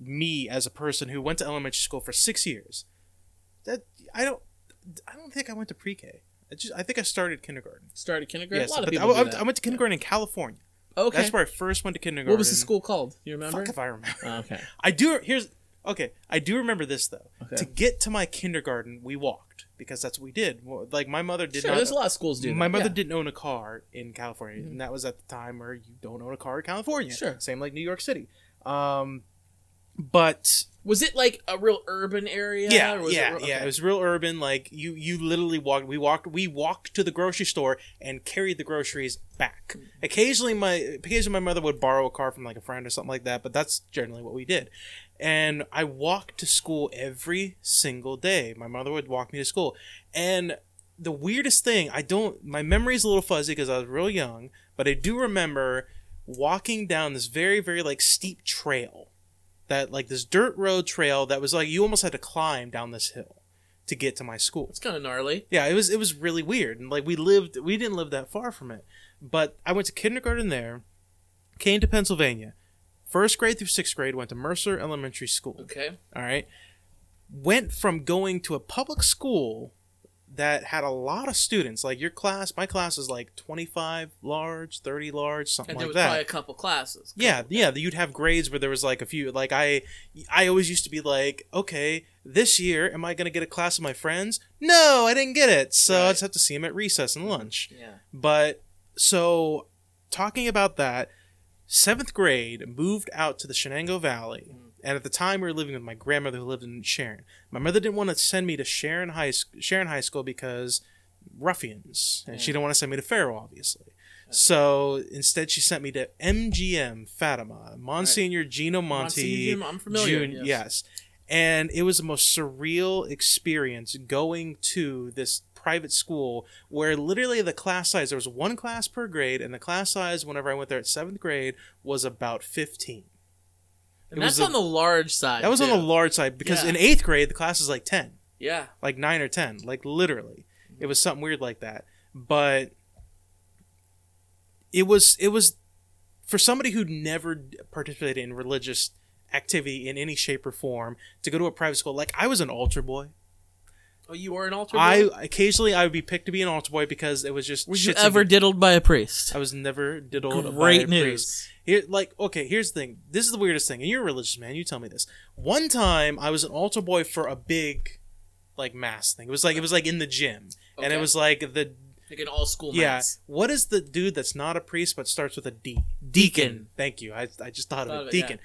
me as a person who went to elementary school for six years. That I don't, I don't think I went to pre-K. I just, I think I started kindergarten. Started kindergarten. Yes, a lot of people I, I-. I went to kindergarten in California. okay. That's where I first went to kindergarten. what was the school called? You remember? Fuck if I remember. Oh, okay. I do. Here's okay. I do remember this though. Okay. To get to my kindergarten, we walked because that's what we did. Like my mother did Sure, not. there's a lot of schools do. my that. mother yeah. Mm-hmm. didn't own a car in California, and that was at the time where you don't own a car in California. Sure. Same like New York City. Um, but Was it like a real urban area? yeah, or was yeah, it real- yeah. It was real urban. Like you, you literally walked. We walked. We walked to the grocery store and carried the groceries back. Mm-hmm. Occasionally, my occasionally my mother would borrow a car from like a friend or something like that. But that's generally what we did. And I walked to school every single day. My mother would walk me to school, and the weirdest thing, I don't. My memory's a little fuzzy because I was real young, but I do remember walking down this very, very like steep trail that like this dirt road trail that was like you almost had to climb down this hill to get to my school. It's kind of gnarly. Yeah, it was it was really weird. And like we lived we didn't live that far from it. But I went to kindergarten there, came to Pennsylvania. First grade through sixth grade went to Mercer Elementary School. Okay. All right. Went from going to a public school that had a lot of students. Like your class, my class is like 25 large, 30 large, something like that. And there was that. probably a couple classes. Yeah, yeah. You'd have grades where there was like a few. Like I, I always used to be like, okay, this year, am I gonna get a class of my friends? No, I didn't get it. So I Right. just have to see them at recess and lunch. Yeah. But so, talking about that, seventh grade moved out to the Shenango Valley, Mm. And at the time we were living with my grandmother who lived in Sharon. My mother didn't want to send me to Sharon High Sharon High School because ruffians, and she didn't want to send me to Farrell, obviously. So instead, she sent me to MGM Fatima, Monsignor Gino Monti. Monsignor, I'm familiar, Jun- yes. yes. And it was the most surreal experience going to this private school where literally the class size, there was one class per grade, and the class size, whenever I went there at seventh grade, was about 15. And It that's was a- on the large side. That was on the large side because Yeah. in eighth grade, the class is like 10 Yeah. like nine or ten, like literally. It was something weird like that. But it was it was for somebody who'd never participated in religious activity in any shape or form to go to a private school. Like I was an altar boy. Oh, you were an altar boy? I occasionally I would be picked to be an altar boy because it was just Were you shits and ever giggles. diddled by a priest? I was never diddled by a Great priest. news. Here, like, okay, here's the thing. This is the weirdest thing, and you're a religious man. You tell me this. One time, I was an altar boy for a big, like, mass thing. It was like it was like in the gym, and it Okay. was like the Like an all school yeah. mass. What is the dude that's not a priest but starts with a D? Deacon. Thank you. I, I just thought, Thought of of it. it, Deacon.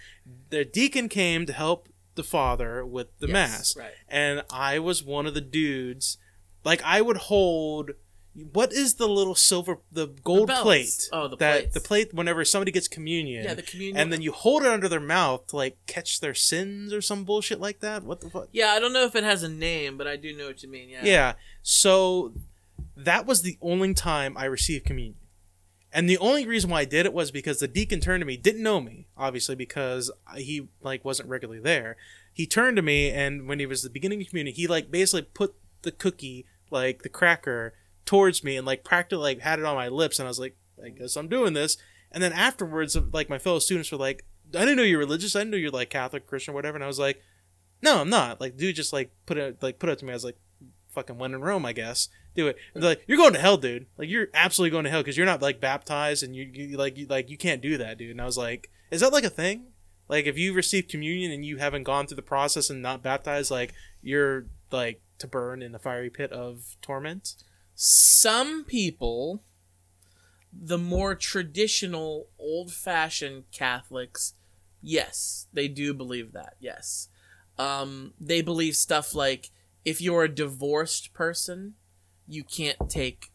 The deacon came to help the father with the Yes, mass, right. and I was one of the dudes. Like I would hold. What is the little silver, the gold bells. plate? Oh, the that plates. the plate. Whenever somebody gets communion, Yeah, the communion. and then you hold it under their mouth to like catch their sins or some bullshit like that. What the fuck? Yeah, I don't know if it has a name, but I do know what you mean. Yeah. Yeah. So that was the only time I received communion. And the only reason why I did it was because the deacon turned to me, didn't know me, obviously, because he like wasn't regularly there. He turned to me and when he was the beginning of communion, he like basically put the cookie, like the cracker, towards me and like practically like had it on my lips and I was like, I guess I'm doing this. And then afterwards, like my fellow students were like, I didn't know you're religious. I didn't know you're like Catholic, Christian, whatever. And I was like, No, I'm not. Like, dude, just like put it like put it to me. I was like, fucking when in Rome, I guess. Do it. They're like, you're going to hell, dude. Like, you're absolutely going to hell because you're not like baptized and you, you like you like you can't do that, dude. And I was like, is that like a thing? Like, if you received communion and you haven't gone through the process and not baptized, like you're like to burn in the fiery pit of torment. Some people, the more traditional, old fashioned Catholics, yes, they do believe that. Yes. Um, they believe stuff like if you're a divorced person, you can't take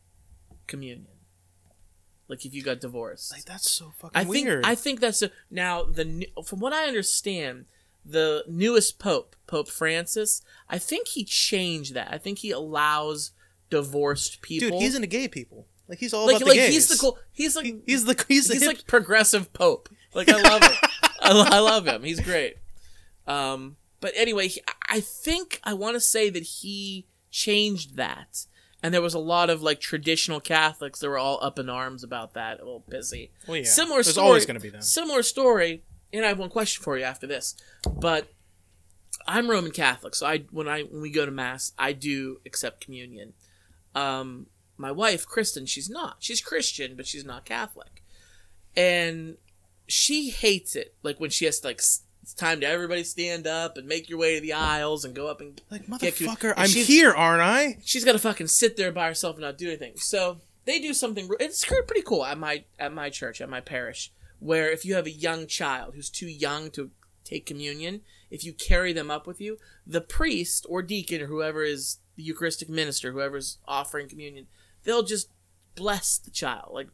communion. Like if you got divorced. Like, that's so fucking I think weird. I think that's a, now the from what I understand, the newest pope, Pope Francis, I think he changed that. I think he allows divorced people. dude, he's into gay people. Like, he's all like about like the gays. he's the cool. He's like He- he's the he's the he's hip- like progressive pope. Like I love it. I, I love him. He's great. Um, but anyway, he, I think I want to say that he changed that, and there was a lot of like traditional Catholics that were all up in arms about that, a little busy. Well, yeah. Similar There's story. always going to be them. Similar story, and I have one question for you after this. But I'm Roman Catholic, so I when I when we go to mass, I do accept communion. Um, my wife, Kristen, she's not. She's Christian, but she's not Catholic, and she hates it. Like when she has to like. It's time to everybody stand up and make your way to the aisles and go up and Like motherfucker, I'm here, aren't I? she's got to fucking sit there by herself and not do anything. So they do something. It's pretty cool at my at my church at my parish, where if you have a young child who's too young to take communion, if you carry them up with you, the priest or deacon or whoever is the Eucharistic minister, whoever's offering communion, they'll just bless the child, like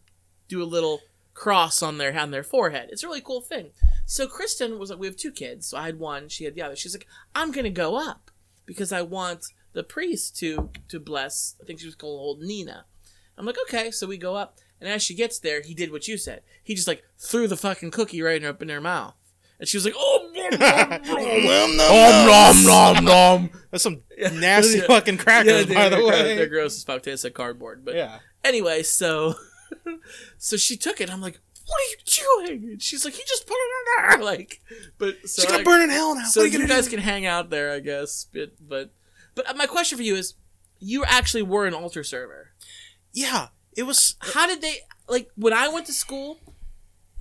do a little cross on their on their forehead. It's a really cool thing. So Kristen was like, we have two kids, so I had one, she had the other. She's like, I'm gonna go up because I want the priest to to bless. I think she was called old Nina. I'm like, okay, so we go up, and as she gets there, he did what you said. He just like threw the fucking cookie right in her, up in her mouth, and she was like, oh, nom, nom, nom. nom, nom, nom. That's some nasty Yeah. fucking crackers, Yeah, by the gross- way. they're gross as fuck. Tastes like cardboard, but Yeah. anyway, so so she took it. I'm like, what are you doing? And she's like, he just put it in there, like, but so She's gonna I- burn in hell now. so you you guys do? can hang out there, I guess. But but but my question for you is, you actually were an altar server. Yeah, it was. How did they like when I went to school?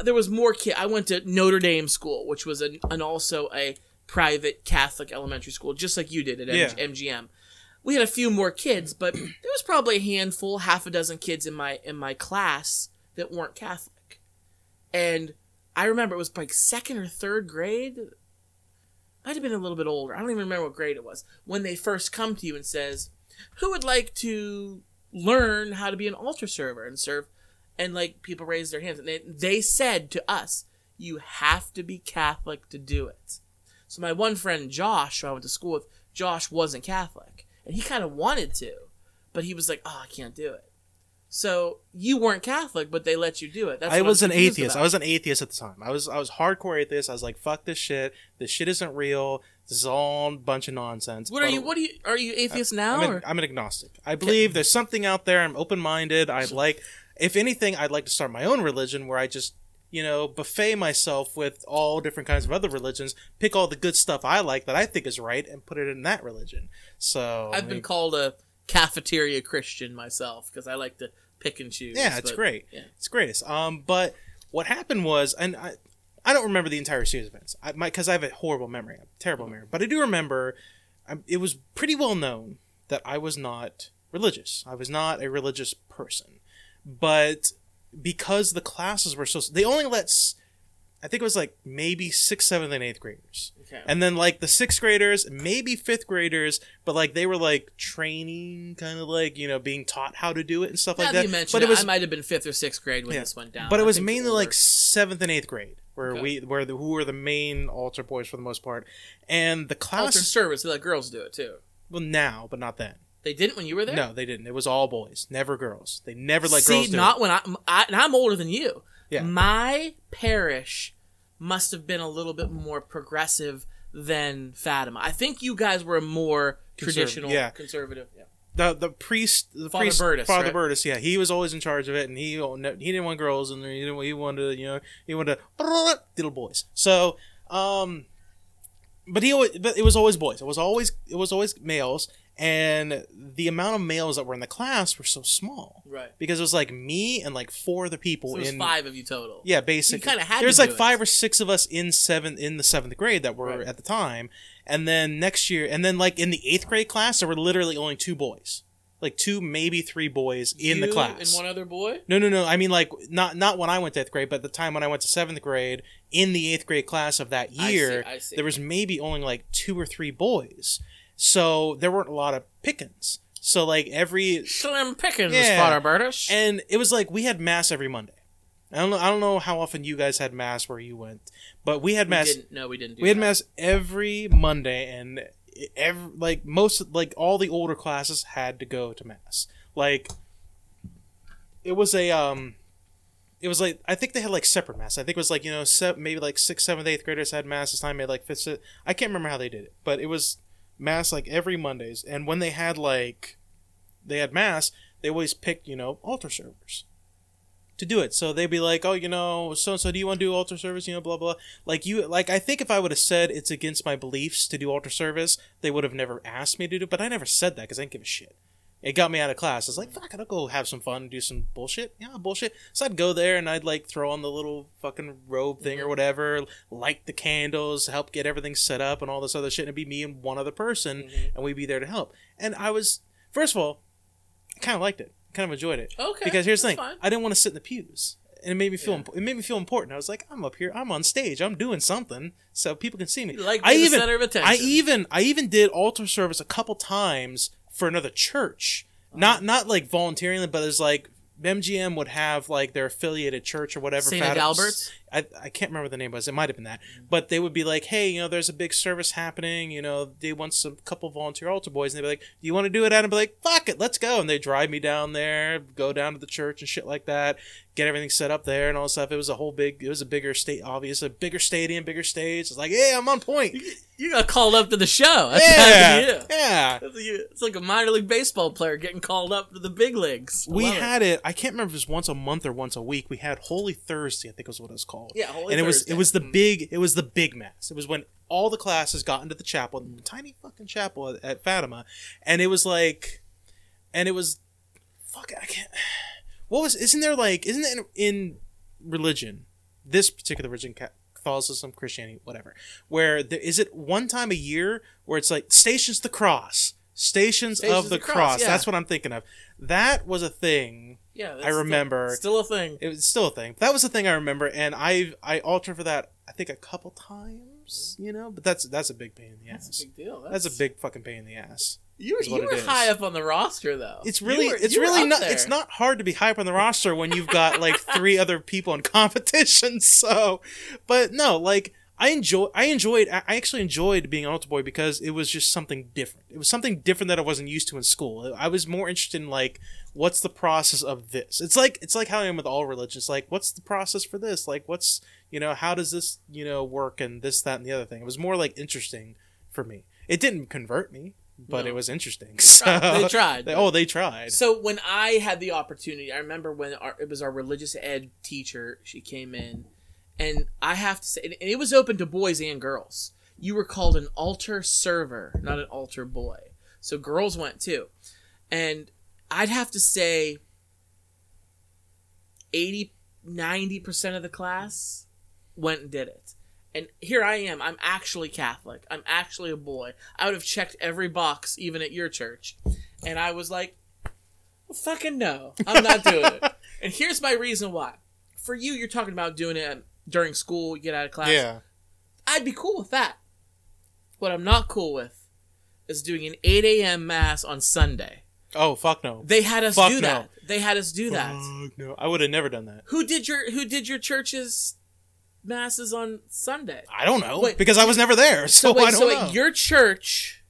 There was more kid. I went to Notre Dame school, which was an, an also a private Catholic elementary school, just like you did at Yeah. MGM. We had a few more kids, but there was probably a handful, half a dozen kids in my in my class that weren't Catholic. And I remember it was like second or third grade. Might have been a little bit older. I don't even remember what grade it was. When they first come to you and says, "Who would like to learn how to be an altar server and serve?" And like people raised their hands, and they, they said to us, "You have to be Catholic to do it." So my one friend Josh, who I went to school with, Josh wasn't Catholic, and he kind of wanted to, but he was like, "Oh, I can't do it." So you weren't Catholic, but they let you do it. That's I was an atheist. about. I was an atheist at the time. I was I was hardcore atheist. I was like, fuck this shit. This shit isn't real. This is all a bunch of nonsense. What are But you? What are you? Are you atheist now? I'm an? I'm an agnostic. I believe there's something out there. I'm open minded. I'd like, if anything, I'd like to start my own religion where I just, you know, buffet myself with all different kinds of other religions, pick all the good stuff I like that I think is right, and put it in that religion. So I've I been called a cafeteria Christian myself because I like to pick and choose. yeah, it's but- great. yeah. It's greatest. Um, but what happened was, and I, I don't remember the entire series of events, I because I have a horrible memory, a terrible memory. But I do remember, um, it was pretty well known that I was not religious. I was not a religious person, but because the classes were so, they only let, s- I think it was like maybe sixth, seventh, and eighth graders. Okay. And then like the sixth graders, maybe fifth graders, but like they were like training, kind of like you know being taught how to do it and stuff now like that that. you mentioned but it, it was I might have been fifth or sixth grade when Yeah. this went down. but it was mainly like seventh and eighth grade where Okay. we where the, who were the main altar boys for the most part, and the class altar service. They let girls do it too. well now, but not then. They didn't when you were there. No, they didn't. It was all boys, never girls. They never let See, girls do not it. when I, I. And I'm older than you. Yeah. My parish must have been a little bit more progressive than Fatima. I think you guys were more traditional, yeah. conservative. Yeah. The the priest, the Father priest, Burtis, Father right? Burtis, yeah, he was always in charge of it, and he he didn't want girls, and he didn't he wanted you know he wanted little boys. So um, but he always, but it was always boys. It was always it was always males, and the amount of males that were in the class were so small Right. because it was like me and like four other people So it was in five of you total. yeah, basically. kinda had There's like do it. five or six of us in seventh in the seventh grade that were Right. at the time, and then next year, and then like in the eighth grade class, there were literally only two boys, like two maybe three boys in the class. and one other boy. no, no, no. I mean like not not when I went to eighth grade, but the time when I went to seventh grade in the eighth grade class of that I see, year, I see. there was maybe only like two or three boys, so there weren't a lot of pickings. So like every Slim Pickens, Yeah. Father Burtis. and it was like we had mass every Monday. I don't know. I don't know how often you guys had mass where you went, but we had we mass. didn't. No, we didn't. Do We had that. mass every Monday, and every like most like all the older classes had to go to mass. Like it was a um, it was like I think they had like separate mass. I think it was like you know se- maybe like sixth, seventh, eighth graders had mass this time. Maybe like fifth. I can't remember how they did it, but it was mass like every Mondays. And when they had like they had mass, they always picked you know altar servers to do it. So they'd be like, oh, you know, so and so, do you want to do altar service? You know, blah blah. Like you, like I think if I would have said it's against my beliefs to do altar service, they would have never asked me to do. It, but I never said that because I didn't give a shit. It got me out of class. I was like, fuck, I'll go have some fun and do some bullshit. Yeah, bullshit. So I'd go there and I'd like throw on the little fucking robe thing or whatever, light the candles, help get everything set up and all this other shit. And it'd be me and one other person, Mhm. and we'd be there to help. And I was, first of all, I kind of liked it, kind of enjoyed it. Okay. Because here's the thing, fine. I didn't want to sit in the pews, and it made me feel Yeah. imp- it made me feel important. I was like, I'm up here, I'm on stage, I'm doing something, so people can see me. You like I the even center of attention. I even I even did altar service a couple times for another church, not not like volunteering, but it's like MGM would have like their affiliated church or whatever. St. Adalbert's? I, I can't remember the name was. It might have been that. But they would be like, hey, you know, there's a big service happening. You know, they want some couple volunteer altar boys. And they'd be like, do you want to do it? And I'd be like, fuck it, let's go. And they drive me down there, go down to the church and shit like that, get everything set up there and all stuff. It was a whole big, it was a bigger state, obviously, a bigger stadium, bigger stage. It's like, yeah, I'm on point. You got called up to the show. That's yeah, yeah. you. yeah. It's like a minor league baseball player getting called up to the big leagues. I We love it. had it. I can't remember if it was once a month or once a week. We had Holy Thursday, I think was what it was called. Yeah, Holy and it was Thursday. it was the Mm. big it was the big mass. It was when all the classes got into the chapel, the tiny fucking chapel at, at Fatima, and it was like, and it was, fuck, I can't. What was? Isn't there like? Isn't it in, in religion, this particular religion, Catholicism, Christianity, whatever, where there, is it one time a year where it's like stations of the cross, stations, Stations of the, the Cross, cross. yeah. That's what I'm thinking of. That was a thing Yeah, that's I remember- Still, still a thing. it was still a thing. That was the thing I remember, and I I altered for that. I think a couple times, mm-hmm. you know. But that's that's a big pain in the ass. That's a big deal. That's a big fucking pain in the ass. You were, you were high up on the roster though. It's really were- it's really not there. it's not hard to be high up on the roster when you've got like three other people in competition. So, but no, like I enjoy I enjoyed I actually enjoyed being an altar boy because it was just something different. It was something different that I wasn't used to in school. I was more interested in like what's the process of this. It's like it's like how I am with all religions. Like what's the process for this? Like what's you know how does this you know work and this that and the other thing. It was more like interesting for me. It didn't convert me, but No. it was interesting. They So tried. They tried. they- oh, they tried. So when I had the opportunity, I remember when our, it was our religious ed teacher. She came in, and I have to say, and it was open to boys and girls. You were called an altar server, not an altar boy. So girls went too, and I'd have to say, 80 90 percent of the class went and did it. And here I am. I'm actually Catholic. I'm actually a boy. I would have checked every box, even at your church. And I was like, fucking no. I'm not doing it. And here's my reason why. For you, you're talking about doing it during school, you get out of class. Yeah. I'd be cool with that. What I'm not cool with is doing an 8 a.m. mass on Sunday. Oh fuck no. They had us Fuck do no. that. They had us do that. Fuck no. I would have never done that. Who did your Who did your church's masses on Sunday? I don't know Wait. because I was never there, so, So wait, I don't so know. your church,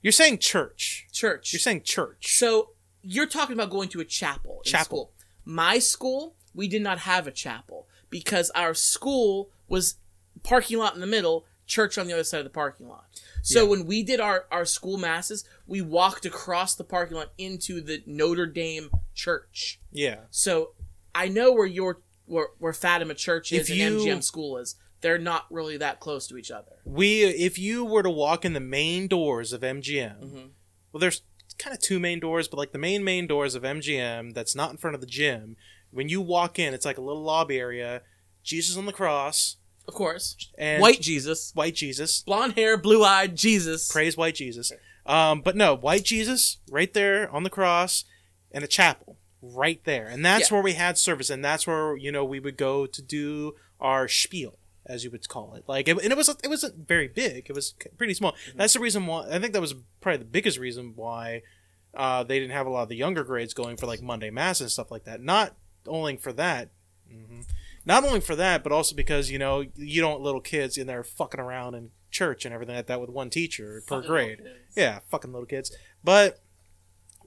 You're saying church. church. You're saying church. So you're talking about going to a chapel. in Chapel. School. My school, we did not have a chapel because our school was parking lot in the middle, church on the other side of the parking lot. So Yeah. when we did our, our school masses, we walked across the parking lot into the Notre Dame church. Yeah. So I know where your where, where Fatima Church is If and you- MGM school is. They're not really that close to each other. We if you were to walk in the main doors of MGM, Mhm. well, there's kind of two main doors, but like the main main doors of MGM that's not in front of the gym. When you walk in, it's like a little lobby area. Jesus on the cross Of course. and White Jesus. white Jesus. Blonde hair, blue eyed Jesus. Praise white Jesus. Um, but no, white Jesus right there on the cross, and a chapel right there, and that's Yeah. where we had service, and that's where you know we would go to do our spiel, as you would call it. Like, it, and it was it wasn't very big; it was pretty small. Mm-hmm. That's the reason why I think that was probably the biggest reason why uh, they didn't have a lot of the younger grades going for like Monday mass and stuff like that. Not only for that. mhm. Not only for that, but also because you know you don't want little kids in there fucking around in church and everything like that with one teacher per grade. Yeah, fucking little kids. But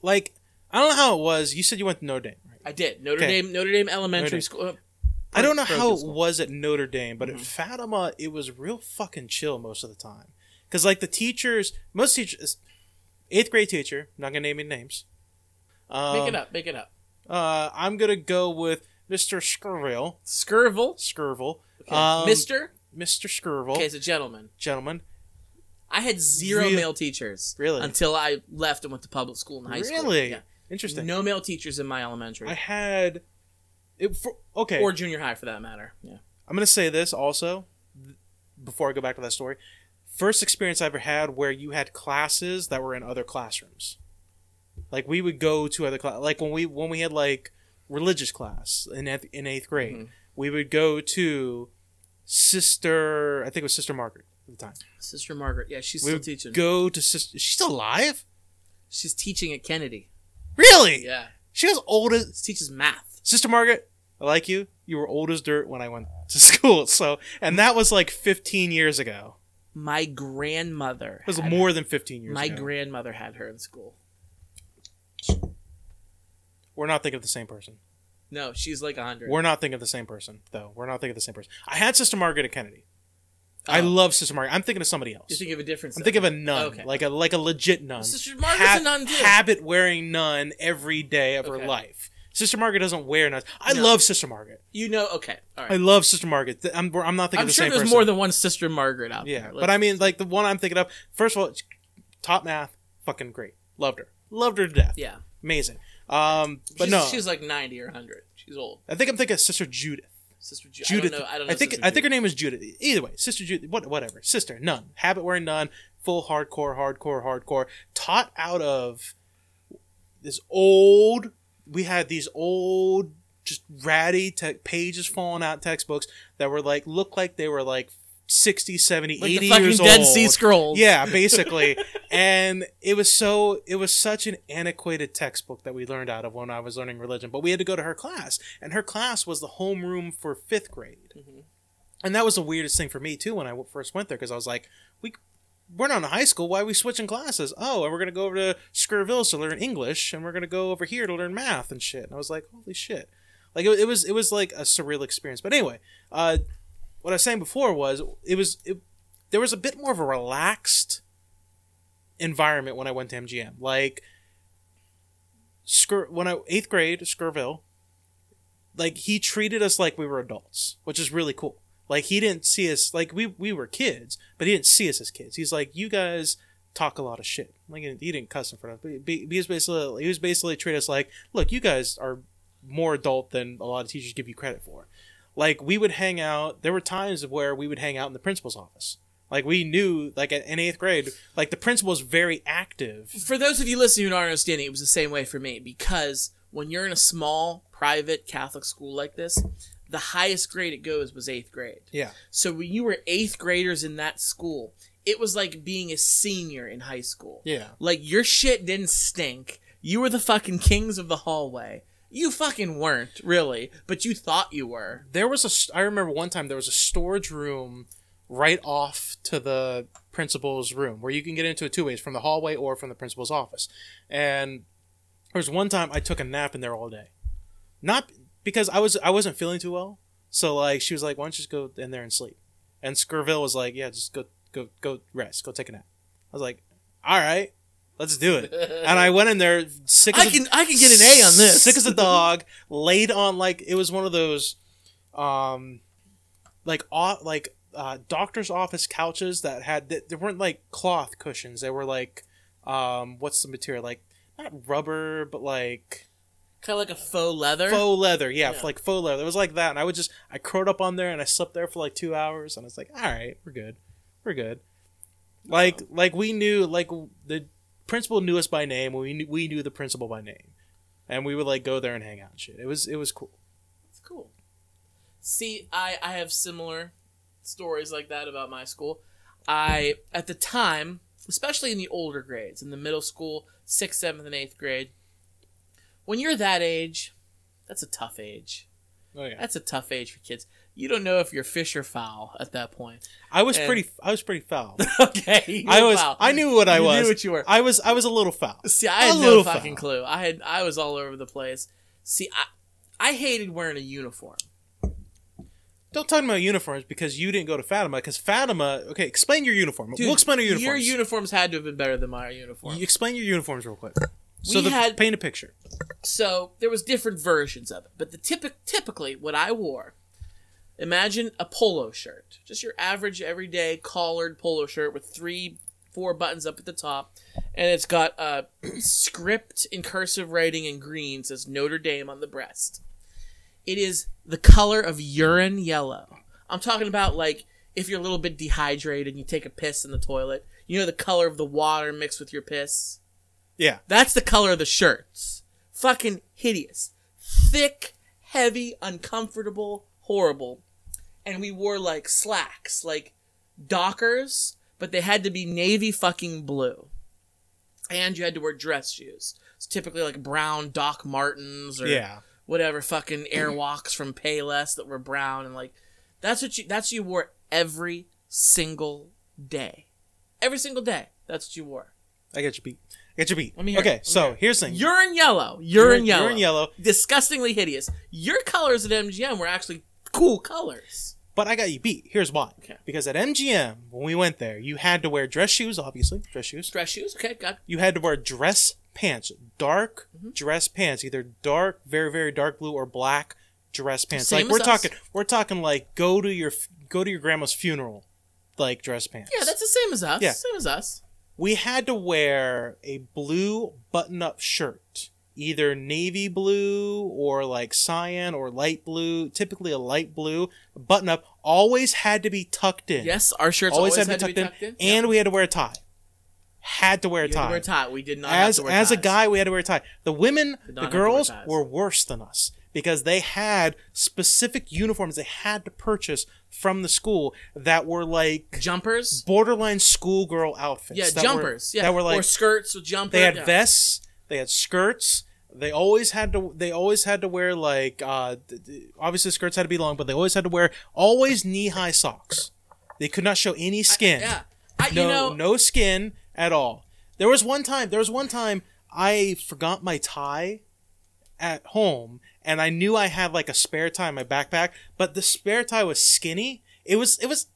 like, I don't know how it was. You said you went to Notre Dame, right? I did. Notre Okay. Dame Notre Dame Elementary Notre Dame. School. uh, I don't know how it was at Notre Dame, but at Mhm. Fatima, it was real fucking chill most of the time. Because like the teachers, most teachers, eighth grade teacher, not gonna name any names, Um, Make it up. Make it up. Uh, I'm gonna go with Mr. Skirville. Skirville. Skirville. Okay. Um, Mister. Mr. Skirville. Okay, it's a gentleman. Gentleman. I had zero Real- male teachers. Really? Until I left and went to public school in high school. Really? Yeah. Interesting. No male teachers in my elementary. I had. It, for, okay. Or junior high for that matter. Yeah. I'm gonna say this also th- before I go back to that story. First experience I ever had where you had classes that were in other classrooms. Like we would go to other class, like when we when we had like religious class in eighth, in eighth grade, Mhm. we would go to Sister. I think it was Sister Margaret at the time. Sister Margaret. Yeah, she's we still would teaching. go to Sister. She's still alive? She's teaching at Kennedy. Really? Yeah. She was old as She teaches math. Sister Margaret. I like you. You were old as dirt when I went to school. So, and that was like 15 years ago. My grandmother. It was more than 15 years My ago. grandmother had her in school. We're not thinking of the same person. No, she's like a hundred. We're not thinking of the same person, though. We're not thinking of the same person. I had Sister Margaret at Kennedy. I Oh. love Sister Margaret. I'm thinking of somebody else. You think of a different. I'm thinking of a nun, Okay. like a like a legit nun. Sister Margaret's a nun, too. Habit wearing nun every day of her life. Sister Margaret doesn't wear nuns. I No. love Sister Margaret. You know. Okay. All I love Sister Margaret. I'm, I'm not thinking of the same person. I'm the sure same there's person. more than one Sister Margaret out Yeah, there. but I mean, like the one I'm thinking of. First of all, top math, fucking great. Loved her. Loved her to death. yeah. Amazing. Um, but she's, no, she's like ninety or hundred. She's old. I think I'm thinking of Sister Judith. Sister Ju- Judith. I don't know. I don't know. think Sister I think her name is Judith. Either way, Sister Judith. What, whatever. Sister nun. Habit wearing nun. Full hardcore, hardcore, hardcore. Taught out of this old. We had these old, just ratty te- pages falling out textbooks that were like looked like they were like 60, 70, like 80 the fucking years Dead old. Sea Scrolls. Yeah, basically. and it was so it was such an antiquated textbook that we learned out of when I was learning religion. But we had to go to her class, and her class was the homeroom for fifth grade. Mhm. And that was the weirdest thing for me too when I first went there because I was like, we. We're not in high school. Why are we switching classes? Oh, and we're gonna go over to Skirville to learn English, and we're gonna go over here to learn math and shit. And I was like, holy shit! Like it, it was, it was like a surreal experience. But anyway, uh, what I was saying before was it was it, there was a bit more of a relaxed environment when I went to MGM. Like when I eighth grade, Skirville, like he treated us like we were adults, which is really cool. Like he didn't see us like we we were kids, but he didn't see us as kids. He's like, you guys talk a lot of shit. Like he didn't cuss in front of us, but he was basically he was basically treat us like, look, you guys are more adult than a lot of teachers give you credit for. Like we would hang out. There were times where we would hang out in the principal's office. Like we knew, like in eighth grade, like the principal was very active. For those of you listening who aren't understanding, it was the same way for me because when you're in a small private Catholic school like this, the highest grade it goes was eighth grade. Yeah, So when you were eighth graders in that school, it was like being a senior in high school. yeah. Like your shit didn't stink. You were the fucking kings of the hallway. You fucking weren't really, but you thought you were. There was a. st- I remember one time there was a storage room right off to the principal's room where you can get into it two ways from the hallway or from the principal's office. And there was one time I took a nap in there all day, not because I was I wasn't feeling too well. So like she was like, "Why don't you just go in there and sleep?" And Skirville was like, "Yeah, just go go go rest, go take a nap." I was like, "All right, let's do it." And I went in there sick. As I a- can I can get an A on this. Sick as a dog, laid on like it was one of those, um, like au- like uh, doctor's office couches that had that they weren't like cloth cushions. They were like, um, what's the material? Like not rubber, but like kind of like a faux leather. faux leather. Yeah, Yeah. like faux leather. It was like that, and I would just I curled up on there and I slept there for like two hours, and I was like, all right, we're good, we're good. Like like we knew like the principal knew us by name. We knew, we knew the principal by name, and we would like go there and hang out and shit. It was it was cool. It's cool. See, I I have similar stories like that about my school. I at the time, especially in the older grades, in the middle school, sixth, seventh, and eighth grade, when you're that age, that's a tough age. Oh yeah, That's a tough age for kids. You don't know if you're fish or fowl at that point. I was and- pretty I was pretty foul. okay, I was foul. I knew what I You was. knew what you were. I was I was a little foul. See, I A had no little fucking foul. clue. I had I was all over the place. See, I I hated wearing a uniform. Don't talk about uniforms because you didn't go to Fatima. Because Fatima, okay, explain your uniform. Dude, we'll explain our uniforms. Your uniforms had to have been better than my uniform. You explain your uniforms real quick. So we the had paint a picture. so there was different versions of it, but the typic typically what I wore. Imagine a polo shirt, just your average everyday collared polo shirt with three, four buttons up at the top, and it's got a script in cursive writing in green says Notre Dame on the breast. It is the color of urine yellow. I'm talking about like if you're a little bit dehydrated and you take a piss in the toilet, you know the color of the water mixed with your piss. Yeah. That's the color of the shirts. Fucking hideous. Thick, heavy, uncomfortable, horrible. And we wore like slacks, like Dockers, but they had to be navy fucking blue. And you had to wear dress shoes. It's typically like brown Doc Martens or Yeah. whatever fucking Airwalks from Payless that were brown and like that's what you that's what you wore every single day. Every single day. That's what you wore. I get your beat. I get your beat. Let me hear it. okay, me so it. here's the thing. Urine yellow. Urine yellow. Urine yellow. Disgustingly hideous. Your colors at MGM were actually cool colors. But I got you beat. Here's why. Okay. Because at MGM, when we went there, you had to wear dress shoes, obviously, dress shoes. Dress shoes. Okay, got You had to wear dress pants, dark Mm-hmm. dress pants, either dark, very very dark blue or black dress pants. Same like we're us. talking, we're talking like go to your go to your grandma's funeral, like dress pants. Yeah, that's the same as us. Yeah. Same as us. we had to wear a blue button-up shirt, either navy blue or like cyan or light blue. Typically a light blue button-up. Always had to be tucked in. Yes, our shirts always, always, had to be tucked, tucked in. in, and we had to wear a tie. Had to wear a had tie. to wear a tie. We did not as have to wear as a guy, we had to wear a tie. The women, the not have to wear girls were worse than us because they had specific uniforms they had to purchase from the school that were like jumpers. borderline schoolgirl outfits. Yeah, that were- jumpers. yeah, that were like or skirts with jumpers. they had yeah. vests, they had skirts. They always had to. They always had to wear like. Uh, obviously, skirts had to be long, but they always had to wear always knee high socks. They could not show any skin Yeah, I, no know, no skin at all. There was one time. There was one time I forgot my tie at home, and I knew I had like a spare tie in my backpack, but the spare tie was skinny. It was it was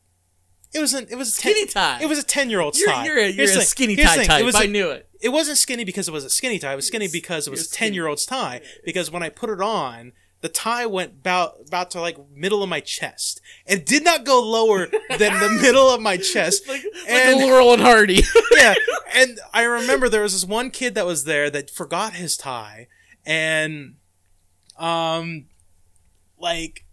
it was an it was a ten, Skinny tie. It was a ten year you're, tie. you're a, you're a skinny tie type. It was I a- knew it. It wasn't skinny because it was a skinny tie. It was skinny because it was a ten year old's tie. Because when I put it on, the tie went about about to like middle of my chest. It did not go lower than the middle of my chest. Like, and like Laurel and Hardy. yeah, and I remember there was this one kid that was there that forgot his tie, and um, like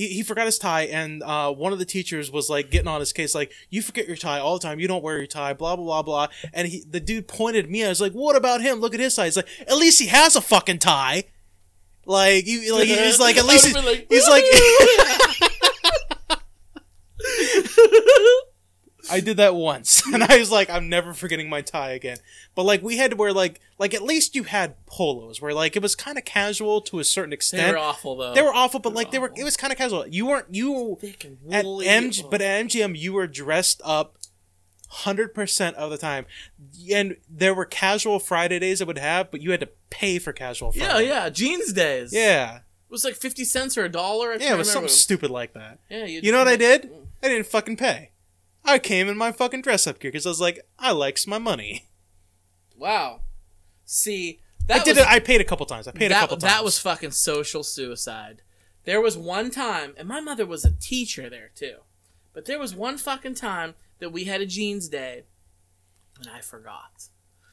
he, he forgot his tie, and uh, one of the teachers was like getting on his case, like you forget your tie all the time, you don't wear your tie, blah blah blah blah, and he the dude pointed at me, I was like, what about him? Look at his tie. He's like, at least he has a fucking tie. Like you, like he's like at least would've he's, like, he's like. I did that once, and I was like, I'm never forgetting my tie again. But like, we had to wear like, like at least you had polos, where like it was kind of casual to a certain extent. they were awful though. They were awful, but They like were they were, it was kind of casual. You weren't you at. MG, but at MGM you were dressed up. Hundred percent of the time, and there were casual Friday days that would have, but you had to pay for casual yeah, Friday. yeah, jeans days. yeah, it was like fifty cents or a dollar. Yeah. It was something stupid like that. Yeah, You know what I did? Mm. I didn't fucking pay. I came in my fucking dress up gear because I was like, I likes my money. Wow. See, that I did was, it. I paid a couple times. I paid that, a couple times. That was fucking social suicide. There was one time, and my mother was a teacher there too, but there was one fucking time that we had a jeans day, and I forgot.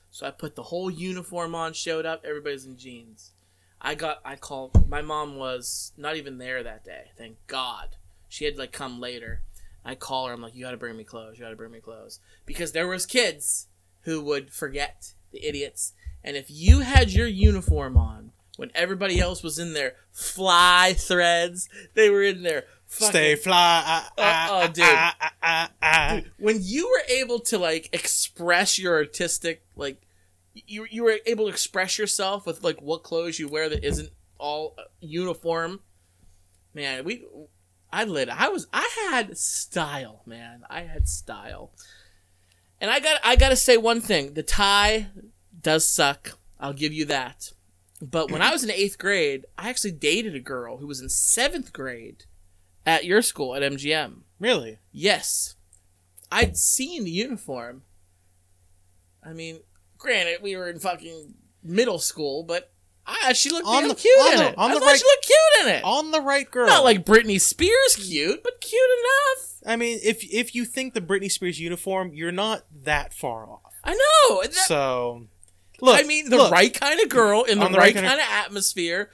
So I put the whole uniform on, showed up, everybody's in jeans. I got, I called, my mom was not even there that day, thank God. She had like come later. I call her, I'm like, you gotta bring me clothes, you gotta bring me clothes. Because there was kids who would forget, the idiots. And if you had your uniform on when everybody else was in their fly threads, they were in their fucking Stay fly. Ah, ah, Uh-uh, ah, dude. ah, ah. when you were able to like express your artistic like you you were able to express yourself with like what clothes you wear that isn't all uh, uniform man we i lit i was i had style man i had style and i got i got to say one thing the tie does suck i'll give you that but when i was in eighth grade i actually dated a girl who was in seventh grade at your school at mgm Really? Yes. I'd seen the uniform. I mean, granted, we were in fucking middle school, but She looked On the- cute on in the- it. on I the thought right- she looked cute in it. On the right girl. Not like Britney Spears cute, but cute enough. I mean, if if you think the Britney Spears uniform, you're not that far off. I know. that- So, look. I mean, the look, right kind of girl in the, the right, right kind kinda- of atmosphere.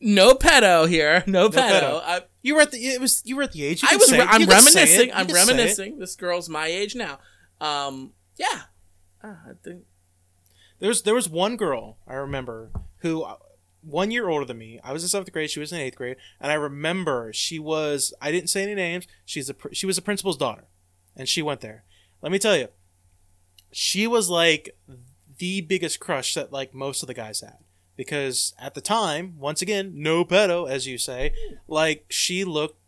No pedo here. No, pedo. pedo. I, You were at the. It was you were at the age. You I was. say I'm You can say it. reminiscing. I'm can say it. reminiscing. This girl's my age now. Um. Yeah. Ah, I think. There was there was one girl I remember who uh, one year older than me. I was in seventh grade. She was in eighth grade, and I remember she was. I didn't say any names. She's a she was a principal's daughter, and she went there. Let me tell you, she was like the biggest crush that like most of the guys had because at the time, once again, no pedo as you say, like she looked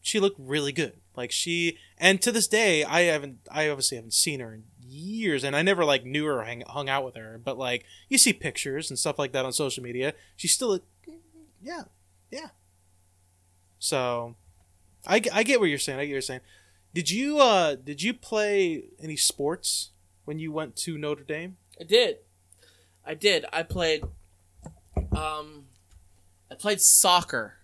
she looked really good. Like she and to this day I haven't I obviously haven't seen her in years and I never like knew her or hang, hung out with her, but like you see pictures and stuff like that on social media. She's still a, yeah. Yeah. So I, I get what you're saying. I get what you're saying. Did you uh did you play any sports when you went to Notre Dame? I did. I did. I played. Um, I played soccer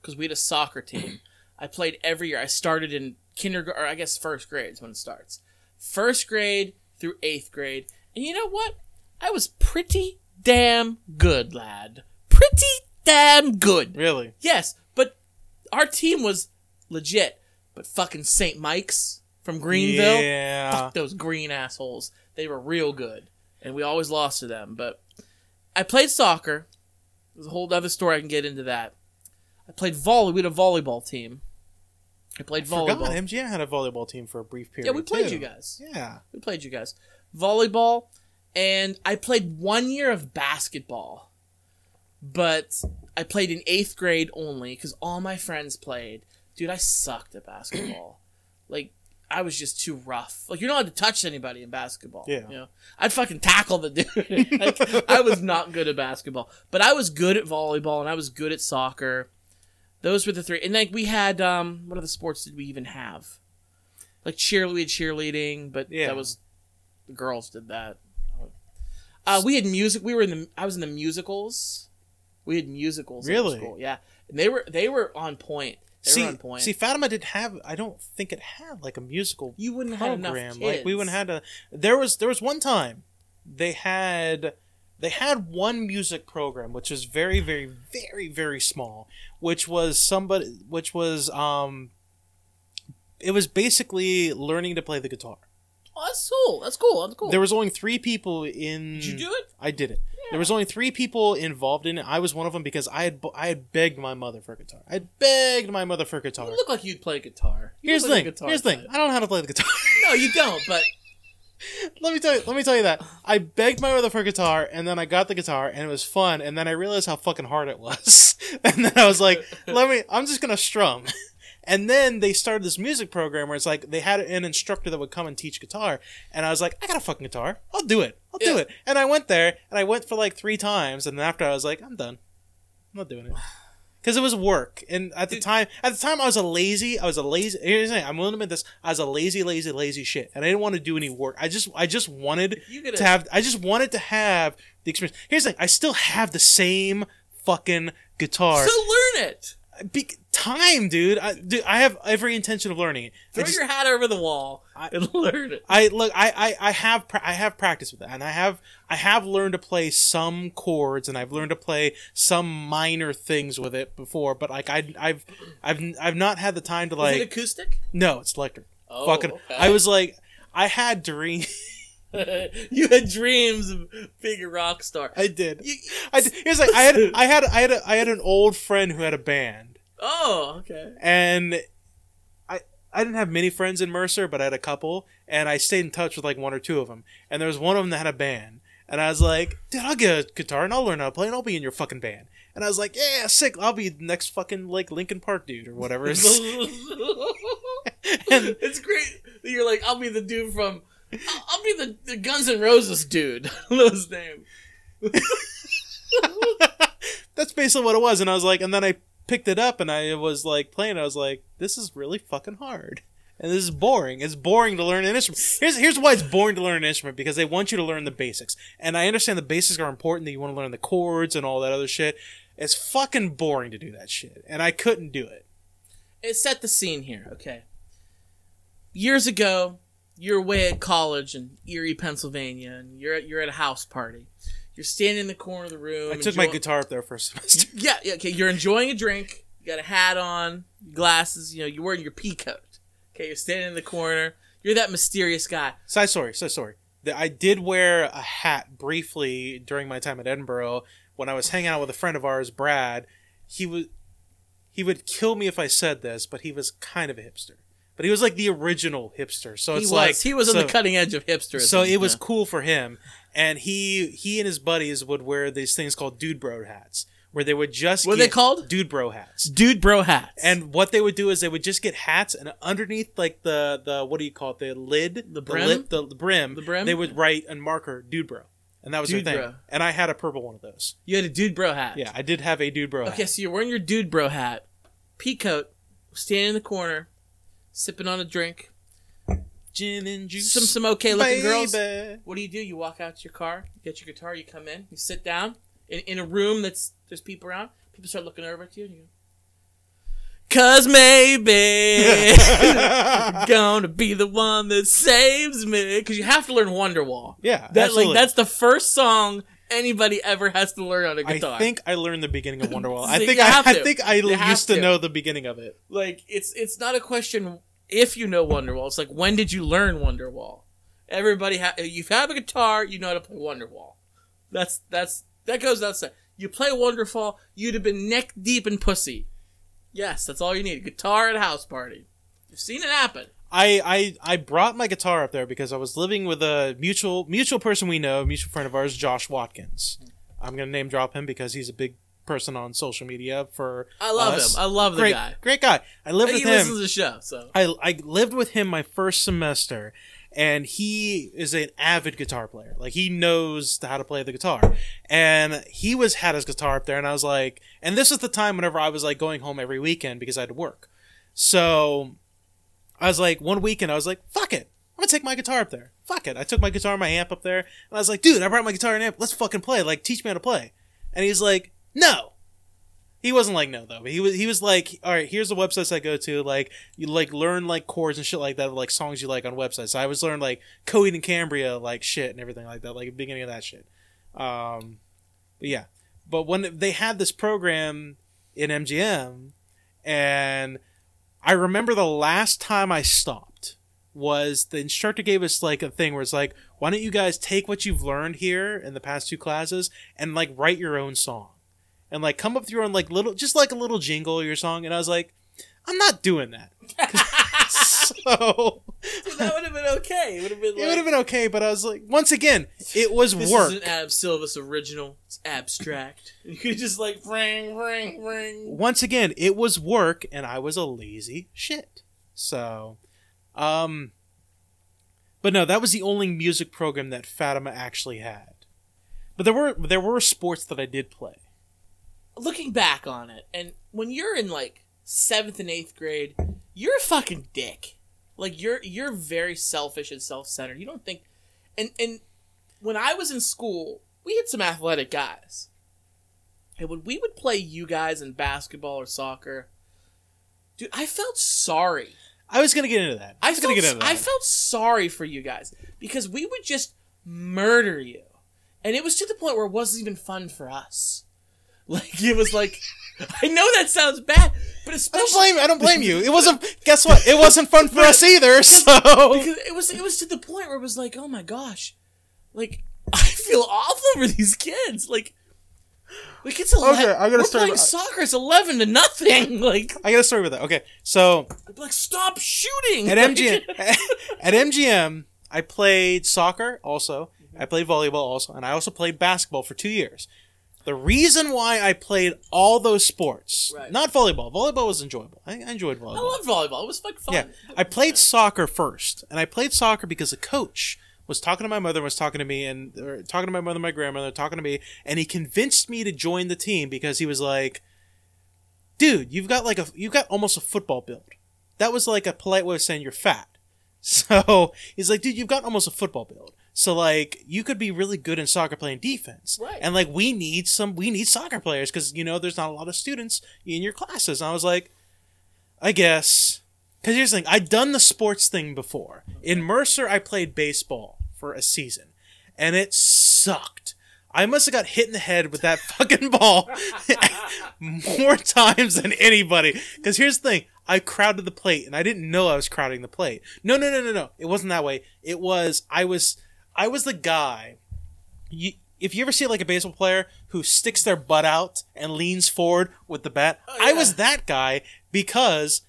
because we had a soccer team. I played every year. I started in kindergarten, I guess first grade is when it starts. First grade through eighth grade, and you know what? I was pretty damn good, lad. Pretty damn good. Really? Yes, but our team was legit. But fucking St. Mike's from Greenville. Yeah. Fuck those green assholes. They were real good. And we always lost to them. But I played soccer. There's a whole other story I can get into that. I played volley. We had a volleyball team. I played Forgot volleyball. MGM had a volleyball team for a brief period. Yeah, we played too. you guys. Yeah. We played you guys. Volleyball. And I played one year of basketball. But I played in eighth grade only because all my friends played. Dude, I sucked at basketball. like, I was just too rough. Like, you're not allowed to touch anybody in basketball. Yeah. You know? I'd fucking tackle the dude. like, I was not good at basketball. But I was good at volleyball and I was good at soccer. Those were the three. And like we had um what other sports did we even have? Like cheer we had cheerleading, but Yeah. that was the girls did that. Uh, we had music. We were in the. I was in the musicals. We had musicals. Really? school, Yeah, and they were they were on point. They See, were on point. see, Fatima didn't have. I don't think it had like a musical you wouldn't have enough program. kids. Like we wouldn't had a. There was there was one time they had they had one music program which was very very very very small, which was somebody which was um. It was basically learning to play the guitar. Oh, that's cool. That's cool. That's cool. There was only three people in. Did you do it? I did it. There was only three people involved in it. I was one of them because I had I had begged my mother for a guitar. I had begged my mother for a guitar. You look like you'd play guitar. You Here's the like thing. guitar Here's the thing. I don't know how to play the guitar. No, you don't. But let me tell you. Let me tell you that I begged my mother for a guitar, and then I got the guitar, and it was fun. And then I realized how fucking hard it was. and then I was like, "Let me. I'm just gonna strum." And then they started this music program where it's like they had an instructor that would come and teach guitar, and I was like, "I got a fucking guitar. I'll do it. I'll do it." And I went there, and I went for like three times, and then after I was like, "I'm done. I'm not doing it." Because it was work, and at the Dude. time, at the time, I was a lazy. I was a lazy. Here's the thing. I'm willing to admit this. I was a lazy, lazy, lazy shit, and I didn't want to do any work. I just, I just wanted get to have. I just wanted to have the experience. Here's the thing. I still have the same fucking guitar. so learn it. Be- time, dude. I, dude. I have every intention of learning it. Throw just- your hat over the wall I- and learn it. I look. I, I, I have I have practice with that, and I have I have learned to play some chords, and I've learned to play some minor things with it before. But like I I've I've I've not had the time to Is it like. acoustic? No, it's electric. Oh, Fucking. okay. I was like, I had dreams. you had dreams of being a rock star. I did. You, I did. Here's like I had I had I had a, I had an old friend who had a band, oh, okay. and I I didn't have many friends in Mercer, but I had a couple, and I stayed in touch with like one or two of them. And there was one of them that had a band, and I was like, dude, I'll get a guitar and I'll learn how to play, and I'll be in your fucking band. And I was like, yeah, sick. I'll be the next fucking like Linkin Park dude or whatever. and it's great. that You're like, I'll be the dude from. I'll, I'll be the, the Guns N' Roses dude. I don't know his name. that's basically what it was. And I was like, and then I picked it up and I was like playing. I was like, this is really fucking hard. and this is boring. It's boring to learn an instrument. Here's here's why it's boring to learn an instrument because they want you to learn the basics. And I understand the basics are important. That you want to learn the chords and all that other shit. It's fucking boring to do that shit, and I couldn't do it. It set the scene here. Okay. Years ago, you're away at college in Erie, Pennsylvania, and you're at, you're at a house party. You're standing in the corner of the room. I took my guitar up there for a semester. Yeah, yeah, okay. You're enjoying a drink. You got a hat on, glasses. You know, you're wearing your pea coat. Okay, you're standing in the corner. You're that mysterious guy. Side story, side story. I did wear a hat briefly during my time at Edinboro when I was hanging out with a friend of ours, Brad. He was he would kill me if I said this, but he was kind of a hipster. But he was like the original hipster. So He it's was. like he was on the cutting edge of hipster. So it was cool for him, and he he and his buddies would wear these things called dude bro hats, where they would just What are they called? dude bro hats. dude bro hats. And what they would do is they would just get hats, and underneath like the the what do you call it, the lid, The brim? lip, the, the brim, The brim? they would write and marker dude bro, and that was Dude their thing. bro. And I had a purple one of those. you had a dude bro hat. Yeah, I did have a dude bro. Okay, hat. so you're wearing your dude bro hat, pea coat, standing in the corner, sipping on a drink. Gin and juice. Some some okay looking girls. What do you do? You walk out to your car, you get your guitar, you come in, you sit down in, in a room that's there's people around. People start looking over at you, and you go, "Cause maybe gonna be the one that saves me." Because you have to learn Wonderwall. Yeah, That absolutely. like that's the first song anybody ever has to learn on a guitar. I think I learned the beginning of Wonderwall. I think I, I think I You used to to. know the beginning of it. like it's it's not a question if you know Wonderwall. It's like when did you learn Wonderwall? Everybody ha- if you have a guitar, you know how to play Wonderwall. That's that's that goes without saying. You play Wonderwall, you'd have been neck deep in pussy. Yes, that's all you need. Guitar at a house party. You've seen it happen. I, I I brought my guitar up there because I was living with a mutual mutual person we know, a mutual friend of ours, Josh Watkins. Mm-hmm. I'm gonna name drop him because he's a big person on social media for I love us. him. I love the great, guy. Great guy. I lived he with listens him. to the show, so I I lived with him my first semester, and he is an avid guitar player. Like he knows how to play the guitar, and he was had his guitar up there, and I was like, and this is the time whenever I was like going home every weekend because I had to work. So I was like, one weekend I was like, fuck it, I'm gonna take my guitar up there. Fuck it, I took my guitar, and my amp up there, and I was like, dude, I brought my guitar and amp. Let's fucking play. Like, teach me how to play. And he's like, no. He wasn't like no though. He was he was like, all right, here's the websites I go to. Like you like learn like chords and shit like that, like songs you like on websites. So I was learning like Coheed and Cambria like shit and everything like that, like beginning of that shit. Um, but yeah, but when they had this program in MGM, and I remember the last time I stopped was the instructor gave us like a thing where it's like, why don't you guys take what you've learned here in the past two classes and like write your own song and like come up with your own like little, just like a little jingle your song. And I was like, I'm not doing that. so that would have been okay. It would have been. it would have been okay, but I was like, once again, it was This work. is an Ab Silvis original. It's abstract. You could just like ring, ring, ring. once again, it was work, and I was a lazy shit. So, um, but no, that was the only music program that Fatima actually had. But there were there were sports that I did play. Looking back on it, and when you're in like seventh and eighth grade, you're a fucking dick. Like you're you're very selfish and self centered. You don't think, and and when I was in school, we had some athletic guys, and when we would play you guys in basketball or soccer, dude, I felt sorry. I was gonna get into that. I I was felt, gonna get into that. I felt sorry for you guys because we would just murder you. And it was to the point where it wasn't even fun for us. Like, it was like, I know that sounds bad, but I don't especially blame. I don't blame you. It wasn't. guess what? It wasn't fun for us either. So because it was, it was to the point where it was like, oh my gosh, like, I feel awful for these kids. Like, like it's eleven. Okay, I gotta we're start playing about- uh, soccer. It's eleven to nothing. Like, I got a story with that. Okay, so like, stop shooting at MGM at MGM I played soccer also. I played volleyball also, and I also played basketball for two years. The reason why I played all those sports, Right. not volleyball. Volleyball was enjoyable. I, I enjoyed volleyball. I love volleyball. It was like fun. yeah, I played soccer first, and I played soccer because the coach was talking to my mother, was talking to me, and or talking to my mother, my grandmother, talking to me, and he convinced me to join the team because he was like, "Dude, you've got like a you've got almost a football build." that was like a polite way of saying you're fat. So he's like, dude, you've got almost a football build. So like you could be really good in soccer playing defense. Right. And like we need some we need soccer players because you know there's not a lot of students in your classes. And I was like, I guess. Because here's the thing, I'd done the sports thing before. In Mercer, I played baseball for a season, and it sucked. I must have got hit in the head with that fucking ball more times than anybody. Because here's the thing, I crowded the plate, and I didn't know I was crowding the plate. No, no, no, no, no. It wasn't that way. It was I was I was the guy. You, if you ever see like a baseball player who sticks their butt out and leans forward with the bat, oh, I yeah. was that guy because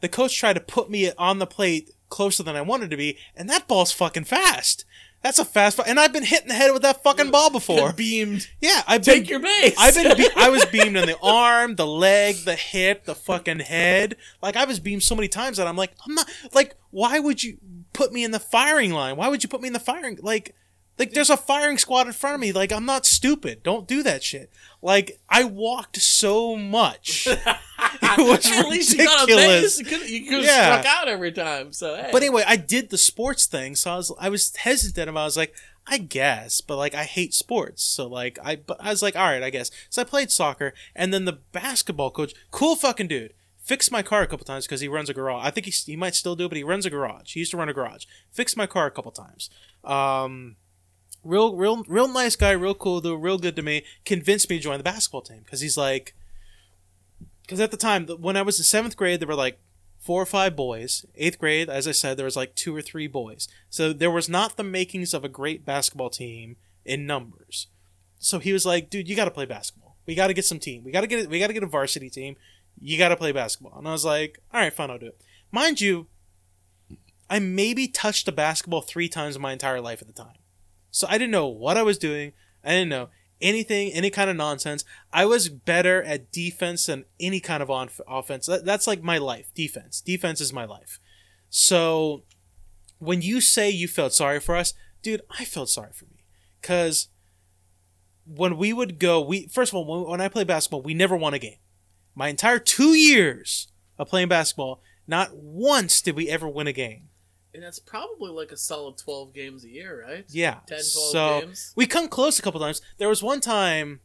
the coach tried to put me on the plate closer than I wanted to be, and that ball's fucking fast. That's a fast ball, and I've been hit in the head with that fucking ball before. beamed. Yeah, I've been. Take your base. I've been. Be- I was beamed in the arm, the leg, the hip, the fucking head. Like I was beamed so many times that I'm like, I'm not. Like, why would you put me in the firing line? Why would you put me in the firing? Like, like there's a firing squad in front of me. Like I'm not stupid. Don't do that shit. Like I walked so much. it was At least you got a ridiculous. base. You could you could Yeah. struck out every time. So hey. But anyway, I did the sports thing, so I was I was hesitant about. I was like, I guess, but like I hate sports, so like I but I was like, all right, I guess. So I played soccer, and then the basketball coach, cool fucking dude, fixed my car a couple times because he runs a garage. I think he he might still do, it, but he runs a garage. He used to run a garage. Fixed my car a couple times. Um, real real real nice guy, real cool dude, real good to me. Convinced me to join the basketball team because he's like, because at the time when I was in seventh grade, there were like four or five boys. Eighth grade, as I said, there was like two or three boys. So there was not the makings of a great basketball team in numbers. So he was like, "Dude, you got to play basketball. We got to get some team. We got to get we got to get a varsity team. You got to play basketball." And I was like, "All right, fine, I'll do it." Mind you, I maybe touched a basketball three times in my entire life at the time. So I didn't know what I was doing. I didn't know anything, any kind of nonsense. I was better at defense than any kind of on- offense. That, that's like my life. Defense. Defense is my life. So when you say you felt sorry for us, dude, I felt sorry for me. Because when we would go, we first of all, when, when I play basketball, we never won a game. My entire two years of playing basketball, not once did we ever win a game. and that's probably like a solid twelve games a year, right? Yeah. 10, 12 so games. we come close a couple times. There was one time,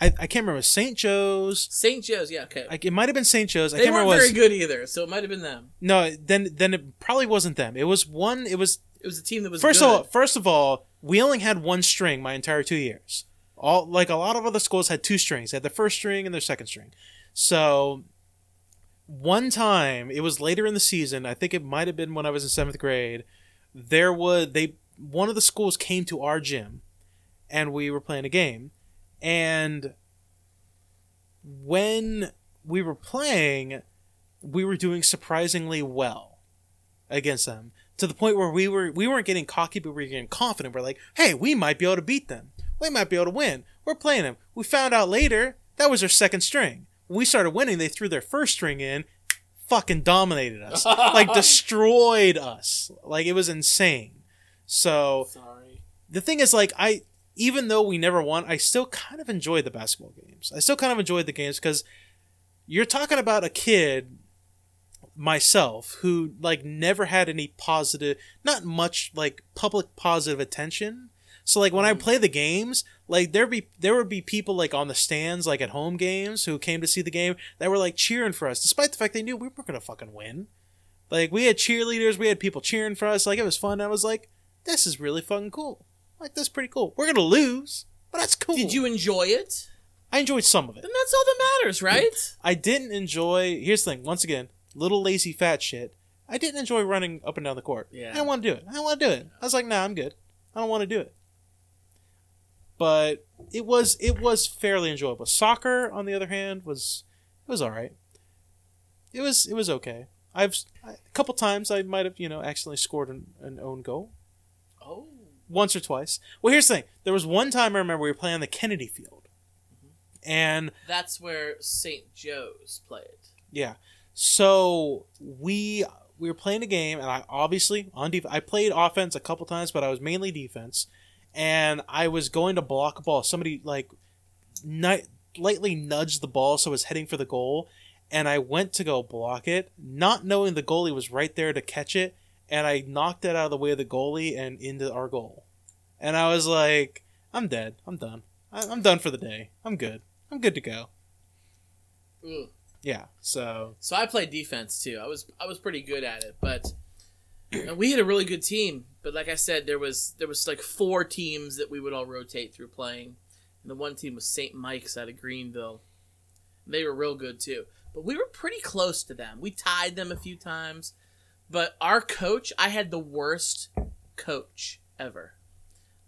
I, I can't remember, St. Joe's. St. Joe's, yeah, okay. I, it might have been St. Joe's. I they can't weren't remember very was. good either, so it might have been them. No, then then it probably wasn't them. It was one. It was It was a team that was first good. of all. First of all, we only had one string my entire two years. All like a lot of other schools had two strings. They had their first string and their second string. So one time, it was later in the season. I think it might have been when I was in seventh grade. There was they one of the schools came to our gym, and we were playing a game, and when we were playing, we were doing surprisingly well against them to the point where we were we weren't getting cocky, but we were getting confident. We're like, hey, we might be able to beat them. We might be able to win. We're playing them. We found out later that was their second string. We started winning, they threw their first string in, fucking dominated us, like destroyed us. Like it was insane. So Sorry. the thing is like i even though we never won i still kind of enjoyed the basketball games i still kind of enjoyed the games because you're talking about a kid myself who like never had any positive not much like public positive attention so like when i mm-hmm. play the games like there be there would be people like on the stands like at home games who came to see the game that were like cheering for us despite the fact they knew we weren't gonna fucking win like we had cheerleaders we had people cheering for us like it was fun i was like this is really fucking cool. Like that's pretty cool. We're gonna lose, but that's cool. Did you enjoy it? I enjoyed some of it. and that's all that matters, right? I didn't enjoy. Here's the thing. Once again, little lazy fat shit. I didn't enjoy running up and down the court. Yeah. I didn't want to do it. I didn't want to do it. I was like, nah, I'm good. I don't want to do it. But it was it was fairly enjoyable. Soccer, on the other hand, was it was all right. It was it was okay. I've a couple times I might have you know accidentally scored an, an own goal. Oh. once or twice. Well, here's the thing. There was one time I remember we were playing on the Kennedy Field, mm-hmm. and That's where St. Joe's played. yeah, so we we were playing a game, and I obviously on def- I played offense a couple times, but I was mainly defense, and I was going to block a ball. Somebody like ni- lightly nudged the ball, so I was heading for the goal, and I went to go block it, not knowing the goalie was right there to catch it, and I knocked it out of the way of the goalie and into our goal. And I was like, I'm dead. I'm done. I- I'm done for the day. I'm good. I'm good to go. Ugh. Yeah. So So I played defense too. I was I was pretty good at it, but we had a really good team. But like I said, there was there was like four teams that we would all rotate through playing, and the one team was St. Mike's out of Greenville. They were real good too, but we were pretty close to them. We tied them a few times, but our coach, I had the worst coach ever.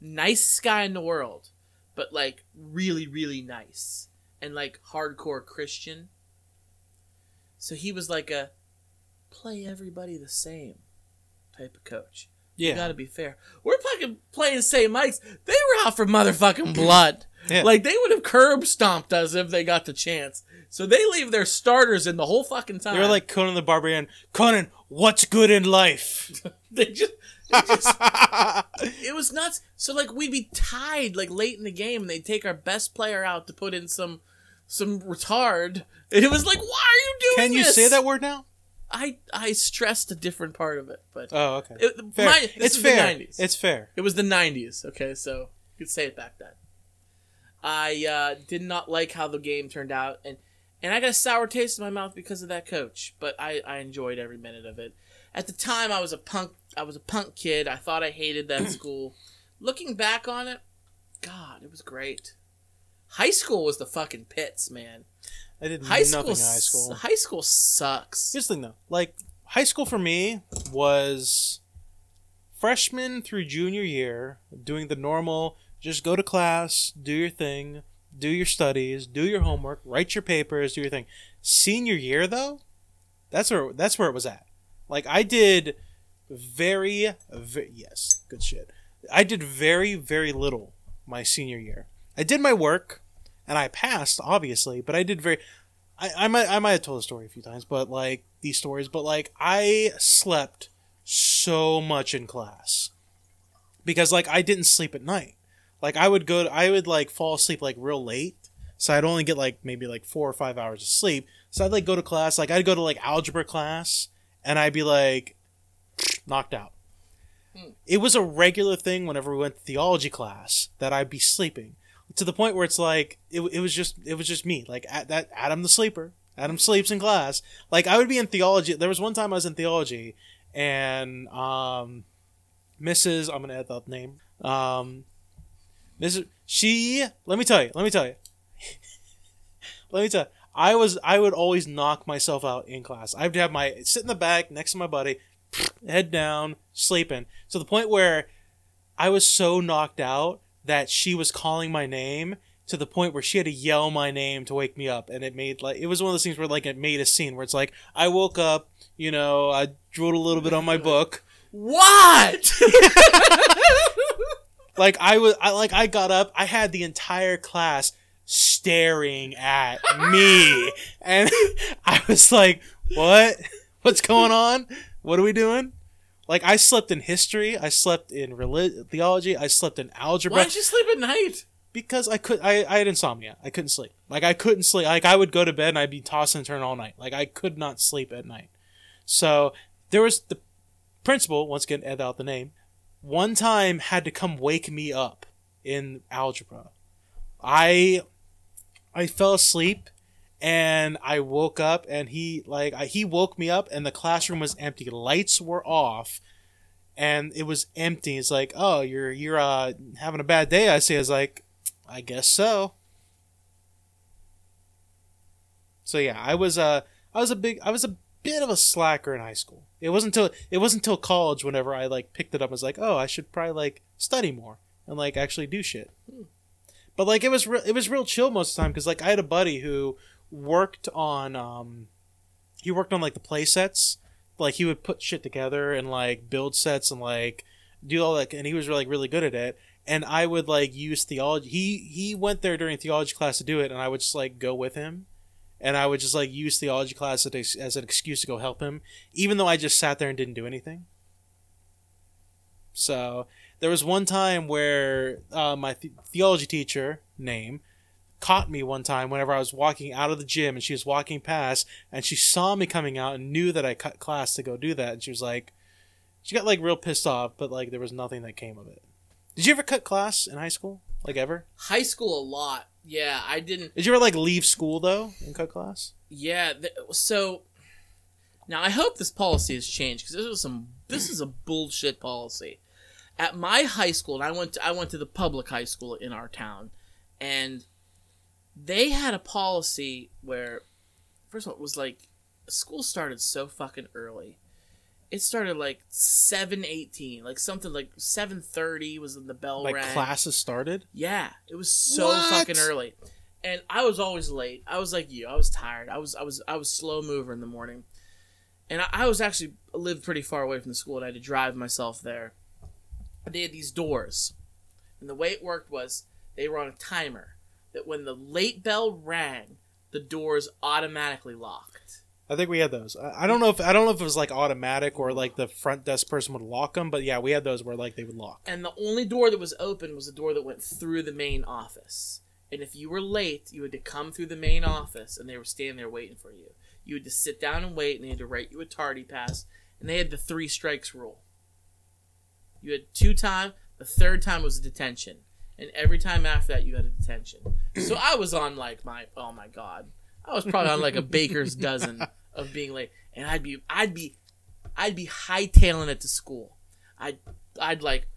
Nicest guy in the world, but like really really nice and like hardcore Christian. So he was like a play everybody the same type of coach. You yeah. gotta be fair. We're fucking playing St. Mike's. They were out for motherfucking blood. Yeah. Like they would have curb stomped us if they got the chance. So they leave their starters in the whole fucking time. They were like Conan the Barbarian. Conan, what's good in life? they just, they just it was nuts. So like we'd be tied like late in the game, and they'd take our best player out to put in some some retard. And it was like, why are you doing this? Can you this? say that word now? I I stressed a different part of it, but Oh, okay. it, Fair. my- it's fair. The 90s. It's fair. It was the 90s, okay? So you could say it back then. I uh, did not like how the game turned out, and, and I got a sour taste in my mouth because of that coach, but I, I enjoyed every minute of it. At the time, I was a punk. I was a punk kid. I thought I hated that school. Looking back on it, God, it was great. High school was the fucking pits, man. I did High nothing school, in high school. high school sucks. Here's the thing though. Like high school for me was freshman through junior year, doing the normal just go to class, do your thing, do your studies, do your homework, write your papers, do your thing. Senior year though, that's where that's where it was at. Like I did very, very yes, good shit. I did very very little my senior year. I did my work and I passed obviously, but I did very I, I might I might have told the story a few times, but like these stories, but like I slept so much in class because like I didn't sleep at night. Like I would go, to, I would like fall asleep like real late, so I'd only get like maybe like four or five hours of sleep. So I'd like go to class, like I'd go to like algebra class, and I'd be like knocked out. Hmm. It was a regular thing whenever we went to theology class that I'd be sleeping to the point where it's like it, it was just it was just me. Like at that Adam the sleeper Adam sleeps in class like I would be in theology. There was one time I was in theology and um Mrs I'm gonna add that name um Mrs she let me tell you let me tell you. Let me tell you. I was I would always knock myself out in class. I would have my sit in the back next to my buddy head down sleeping. To the point where I was so knocked out that she was calling my name to the point where she had to yell my name to wake me up and it made like it was one of those things where like it made a scene where it's like I woke up, you know, I drooled a little bit on my book. What? Like I was I like I got up, I had the entire class staring at me and I was like, "What? What's going on? What are we doing?" Like I slept in history, I slept in relig- theology, I slept in algebra. Why did you sleep at night? because I could I, I had insomnia. I couldn't sleep. Like I couldn't sleep. Like I would go to bed and I'd be tossing and turning all night. Like I could not sleep at night. So there was the principal, once again add out the name, one time had to come wake me up in algebra. I I fell asleep and I woke up and he like I, he woke me up and the classroom was empty. Lights were off and it was empty. It's like, "Oh, you're you're uh having a bad day." I say I was like, I guess so. So yeah, I was uh I was a big I was a bit of a slacker in high school. It wasn't until it wasn't until college whenever I like picked it up and was like, "Oh, I should probably like study more and like actually do shit." But like it was re- it was real chill most of the time cuz like I had a buddy who worked on um he worked on like the play sets. Like he would put shit together and like build sets and like do all that and he was like really good at it and I would like use theology. He he went there during theology class to do it, and I would just like go with him, and I would just like use theology class as, as an excuse to go help him, even though I just sat there and didn't do anything. So there was one time where uh, my th- theology teacher name caught me one time whenever I was walking out of the gym and she was walking past and she saw me coming out and knew that I cut class to go do that and she was like she got like real pissed off but like there was nothing that came of it. Did you ever cut class in high school? Like ever? High school a lot. Yeah, I didn't. Did you ever like leave school though and cut class? Yeah, th- so now I hope this policy has changed because this was some this is a bullshit policy. At my high school, and I went to, I went to the public high school in our town, and they had a policy where first of all it was like school started so fucking early. It started like seven eighteen, like something like seven thirty was when the bell Like rang. classes started? Yeah, it was so What? fucking early, and I was always late. I was like you. I was tired. I was I was I was slow mover in the morning, and I, I was actually lived pretty far away from the school, and I had to drive myself there. They had these doors, and the way it worked was they were on a timer that when the late bell rang, the doors automatically locked. I think we had those. I I don't know if I don't know if it was like automatic or like the front desk person would lock them, but yeah, we had those where like they would lock. and the only door that was open was the door that went through the main office. And if you were late, you had to come through the main office, and they were standing there waiting for you. You had to sit down and wait, and they had to write you a tardy pass. And they had the three strikes rule. You had two time. The third time was detention, and every time after that, you had a detention. So I was on like my oh my god, I was probably on like a baker's dozen of being late, and I'd be I'd be I'd be hightailing it to school. I'd I'd like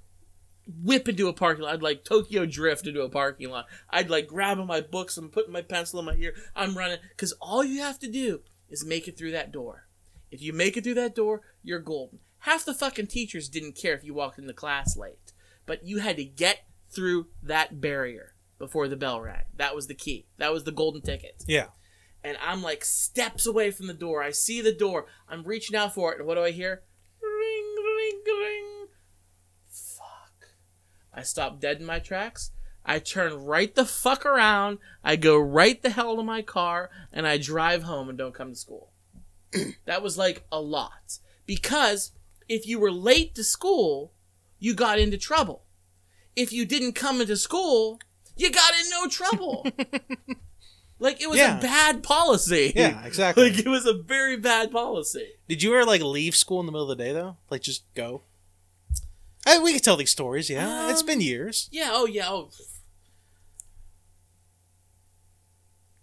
whip into a parking lot. I'd like Tokyo drift into a parking lot. I'd like grabbing my books and putting my pencil in my ear. I'm running because all you have to do is make it through that door. If you make it through that door, you're golden. Half the fucking teachers didn't care if you walked into class late, but you had to get through that barrier before the bell rang. That was the key. That was the golden ticket Yeah. and I'm like steps away from the door. I see the door. I'm reaching out for it, and what do I hear? Ring, ring, ring. Fuck. I stop dead in my tracks. I turn right the fuck around. I go right the hell to my car, and I drive home and don't come to school. that was like a lot. Because if you were late to school, you got into trouble. If you didn't come into school, you got in no trouble. like it was Yeah. a bad policy. Yeah, exactly. like it was a very bad policy. Did you ever like leave school in the middle of the day though? Like just go? I, we could tell these stories. Yeah, it's Um, been years. Yeah, oh yeah, oh.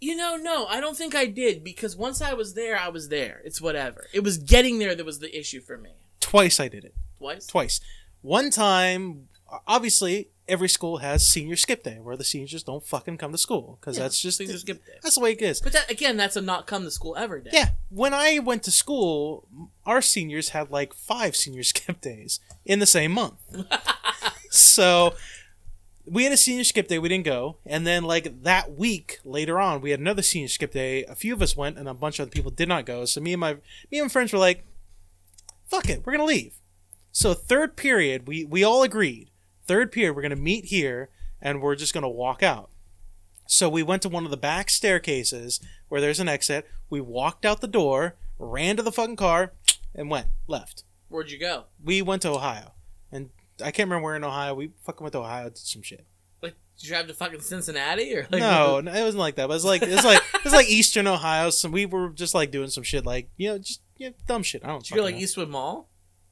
You know, no, I don't think I did because once I was there, I was there. It's whatever. It was getting there that was the issue for me. Twice I did it. Twice? Twice. One time, obviously, every school has senior skip day where the seniors just don't fucking come to school because Yeah, that's just senior skip day. That's the way it is. But that again, that's a not come to school ever day. Yeah, when I went to school, our seniors had like five senior skip days in the same month. so we had a senior skip day, we didn't go, and then like that week later on, we had another senior skip day. A few of us went, and a bunch of other people did not go. So me and my me and my friends were like, "Fuck it, we're gonna leave." So third period, we we all agreed. Third period, we're gonna meet here, and we're just gonna walk out. So we went to one of the back staircases where there's an exit. We walked out the door, ran to the fucking car, and went left. Where'd you go? We went to Ohio, and I can't remember where in Ohio. We fucking went to Ohio, did some shit. Like, did you drive to fucking Cincinnati or like? No, no, it wasn't like that. But it was like it's like it's like Eastern Ohio. So we were just like doing some shit, like you know, just you know, dumb shit. I don't. Did you go like know. Eastwood Mall?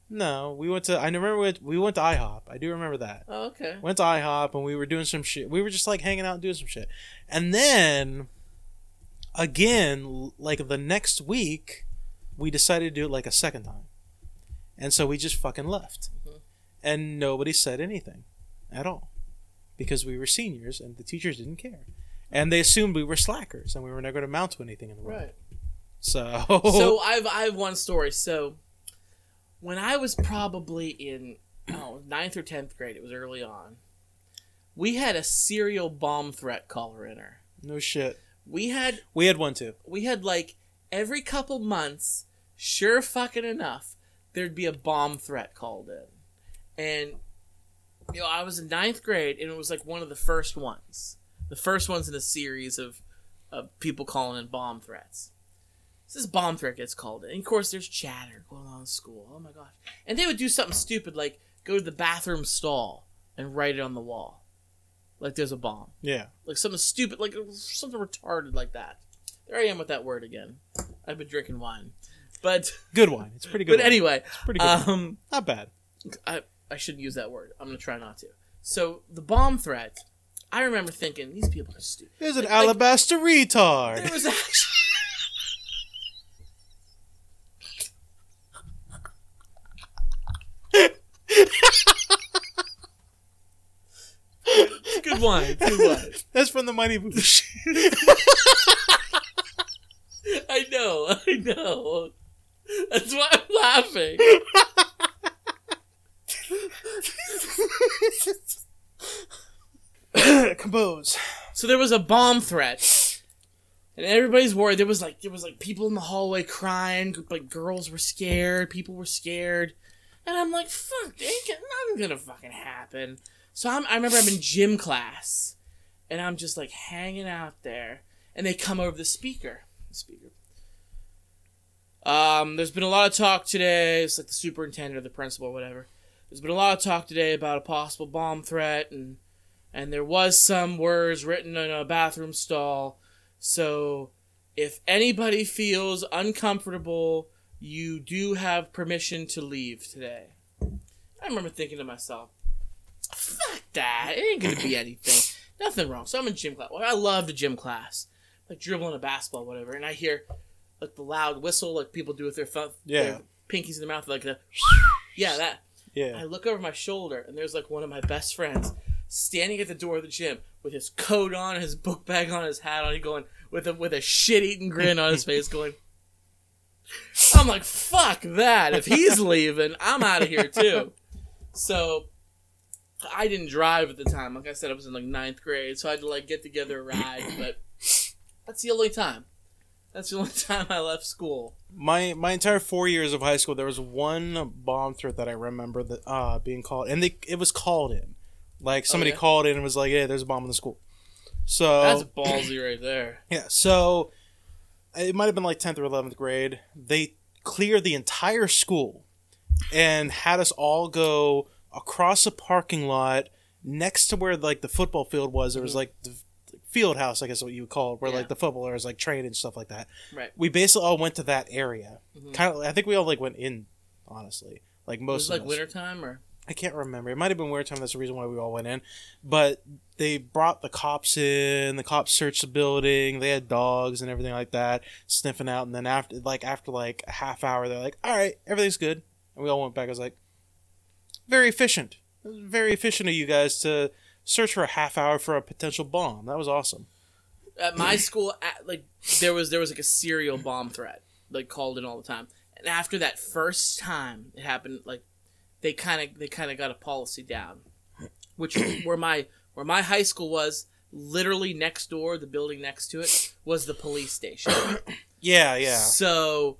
No, we went to. I remember we went, we went to IHOP. I do remember that. Oh, okay. Went to IHOP and we were doing some shit. We were just like hanging out and doing some shit. And then again, like the next week, we decided to do it like a second time. And so we just fucking left. Mhm. And nobody said anything at all. Because we were seniors and the teachers didn't care. And they assumed we were slackers and we were never going to amount to anything in the world. Right. So, So I've I have one story. So when I was probably in oh, ninth or tenth grade, it was early on. We had a serial bomb threat caller in her. no shit. We had We had one too. we had like every couple months, sure fucking enough, there'd be a bomb threat called in. And you know, I was in ninth grade and it was like one of the first ones. The first ones in a series of of people calling in bomb threats. This bomb threat gets called in. And of course there's chatter going on in school. Oh my gosh. And they would do something stupid like go to the bathroom stall and write it on the wall. like there's a bomb, Yeah. like something stupid, like something retarded like that. There I am with that word again. I've been drinking wine, but Good wine. It's pretty good. but wine. anyway, It's pretty good. um, Not bad. I I shouldn't use that word. I'm gonna try not to. So the bomb threat, I remember thinking these people are stupid. There's an Like- alabaster retard. There was actually. It's good wine. Good wine. That's from the Mighty Boosh. I know. I know. That's why I'm laughing. Compose. So there was a bomb threat, and everybody's worried. There was like there was like people in the hallway crying. Like girls were scared. People were scared, and I'm like, "Fuck, ain't nothing gonna fucking happen." So I'm, I remember I'm in gym class, and I'm just like hanging out there, and they come over the speaker. The speaker. Um, there's been a lot of talk today. It's like the superintendent or the principal or whatever. There's been a lot of talk today about a possible bomb threat and and there was some words written in a bathroom stall. So if anybody feels uncomfortable, you do have permission to leave today. I remember thinking to myself, fuck that. It ain't gonna be anything. Nothing wrong. So I'm in gym class. Well, I love the gym class. Like dribbling a basketball, whatever. And I hear like the loud whistle like people do with their, thumb, Yeah. their pinkies in their mouth, like the yeah, that. Yeah. I look over my shoulder and there's like one of my best friends standing at the door of the gym with his coat on, his book bag on, his hat on, he going with a with a shit eating grin on his face, going. I'm like, fuck that. If he's leaving, I'm out of here too. So I didn't drive at the time. Like I said, I was in like ninth grade, so I had to like get together a ride, but that's the only time. That's the only time I left school. My my entire four years of high school, there was one bomb threat that I remember that uh being called, and they it was called in, like somebody yeah? called in and was like, "Hey, there's a bomb in the school." So That's ballsy right there. Yeah, so it might have been like 10th or 11th grade. They cleared the entire school and had us all go across a parking lot next to where like the football field was. There was like the field house, I guess what you would call it, where Yeah. like the footballers like trained and stuff like that. Right. We basically all went to that area. Mhm. Kind of, I think we all like went in, honestly. Like most like of us. wintertime or I can't remember. It might have been winter time. That's the reason why we all went in. But they brought the cops in. The cops searched the building. They had dogs and everything like that, sniffing out. And then after, like after like a half hour, they're like, "All right, everything's good." And we all went back. I was like, "Very efficient. Very efficient of you guys to search for a half hour for a potential bomb. That was awesome." at my school at, like there was there was like a serial bomb threat like called in all the time and after that first time it happened like they kind of they kind of got a policy down which where my where my high school was literally next door the building next to it was the police station Yeah, yeah. so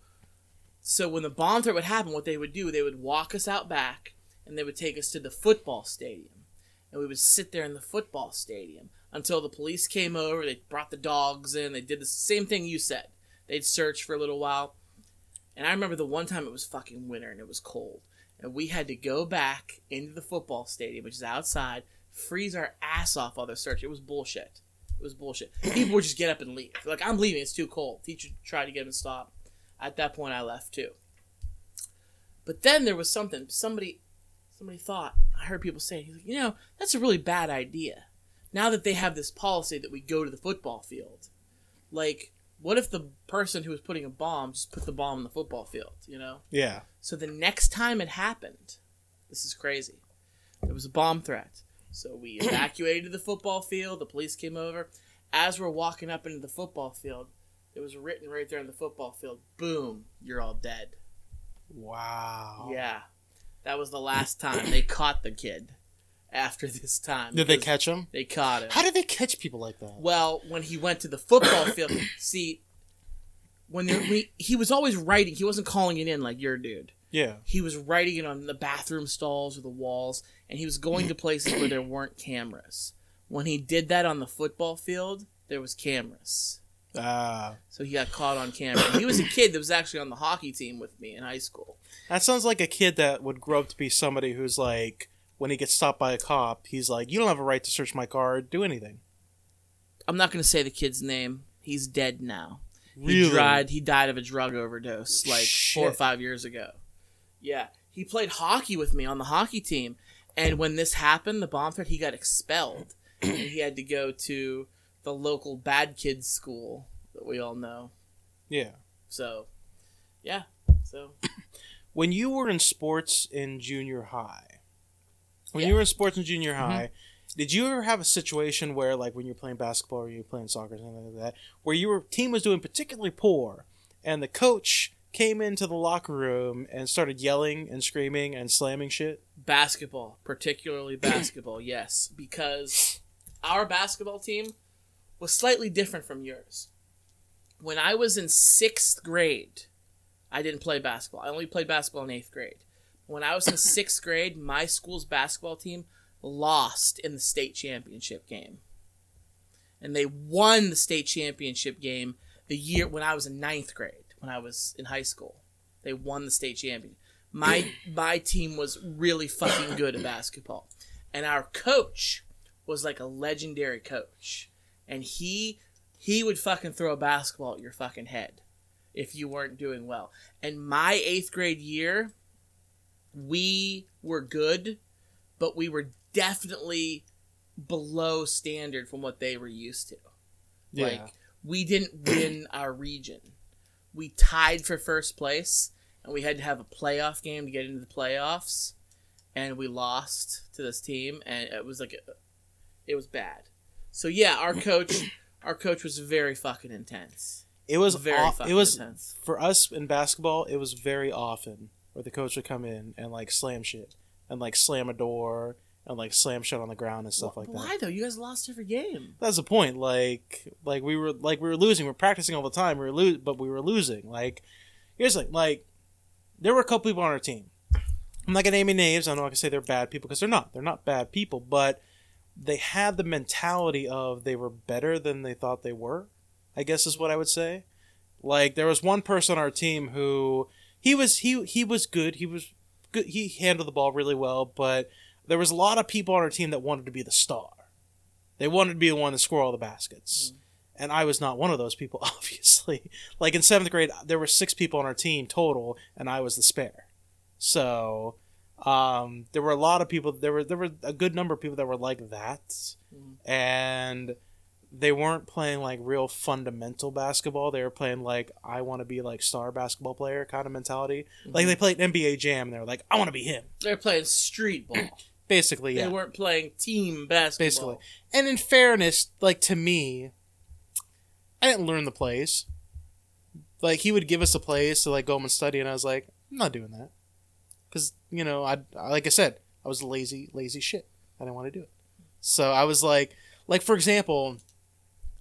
so when the bomb threat would happen what they would do they would walk us out back and they would take us to the football stadium and we would sit there in the football stadium until the police came over. They brought the dogs in. They did the same thing you said. They'd search for a little while. And I remember the one time it was fucking winter and it was cold. And we had to go back into the football stadium, which is outside, freeze our ass off while they're searching. It was bullshit. It was bullshit. People would just get up and leave. Like, I'm leaving. It's too cold. Teacher tried to get them to stop. At that point, I left too. But then there was something. Somebody, somebody thought. I heard people say, he's like, you know, that's a really bad idea. Now that they have this policy that we go to the football field, like, what if the person who was putting a bomb just put the bomb in the football field? You know. Yeah. So the next time it happened, this is crazy. There was a bomb threat. So we evacuated the football field. The police came over. As we're walking up into the football field, it was written right there in the football field. Boom, you're all dead. Wow. Yeah. That was the last time they caught the kid after this time. Did they catch him? They caught him. How did they catch people like that? Well, when he went to the football field, see, when there, we, he was always writing, he wasn't calling it in like your dude. Yeah. He was writing it on the bathroom stalls or the walls, and he was going to places where there weren't cameras. When he did that on the football field, there was cameras. Ah. So he got caught on camera. He was a kid that was actually on the hockey team with me in high school. That sounds like a kid that would grow up to be somebody who's like when he gets stopped by a cop, he's like, "You don't have a right to search my car, do anything." I'm not going to say the kid's name. He's dead now. Really? He died. He died of a drug overdose like four or five years ago. Yeah, he played hockey with me on the hockey team, and when this happened, the bomb threat, he got expelled, and he had to go to the local bad kids school that we all know. Yeah. So, yeah. So When you were in sports in junior high, when Yeah. you were in sports in junior mm-hmm. high, did you ever have a situation where, like, when you're playing basketball or you're playing soccer or something like that, where your team was doing particularly poor, and the coach came into the locker room and started yelling and screaming and slamming shit? basketball, particularly basketball, yes, because our basketball team was slightly different from yours. When I was in sixth grade, I didn't play basketball. I only played basketball in eighth grade. When I was in sixth grade, my school's basketball team lost in the state championship game. And they won the state championship game the year when I was in ninth grade, when I was in high school. They won the state champion. My my team was really fucking good at basketball. And our coach was like a legendary coach. And he he would fucking throw a basketball at your fucking head if you weren't doing well. And my eighth grade year, we were good, but we were definitely below standard from what they were used to. Like we didn't win our region. We tied for first place and we had to have a playoff game to get into the playoffs and we lost to this team and it was like it was bad. So yeah, our coach our coach was very fucking intense. it was very off, fucking it was intense. for us in basketball. It was very often where the coach would come in and like slam shit and like slam a door and like slam shit on the ground and stuff like that. Why though? You guys lost every game. That's the point. Like, like we were like we were losing. We are practicing all the time. We were lo- but we were losing. Like, here's the thing. Like, there were a couple people on our team. I'm not gonna name any names. I'm not gonna say they're bad people because they're not. They're not bad people. But they had the mentality of they were better than they thought they were. I guess is what I would say. Like, there was one person on our team who he was he he was good. He was good. He handled the ball really well. But there was a lot of people on our team that wanted to be the star. They wanted to be the one to score all the baskets. Mm-hmm. And I was not one of those people, obviously. Like in seventh grade, there were six people on our team total, and I was the spare. So um, there were a lot of people. There were there were a good number of people that were like that, Mhm. and they weren't playing like real fundamental basketball. They were playing like I want to be like star basketball player kind of mentality. Like they played NBA Jam, and they were like I want to be him. They're playing street ball. Basically, yeah. They weren't playing team basketball. basically. And in fairness, like to me, I didn't learn the plays. Like he would give us the plays to like go home and study, and I was like, I'm not doing that, because you know, I like I said, I was lazy, lazy shit. I didn't want to do it. So I was like, like for example,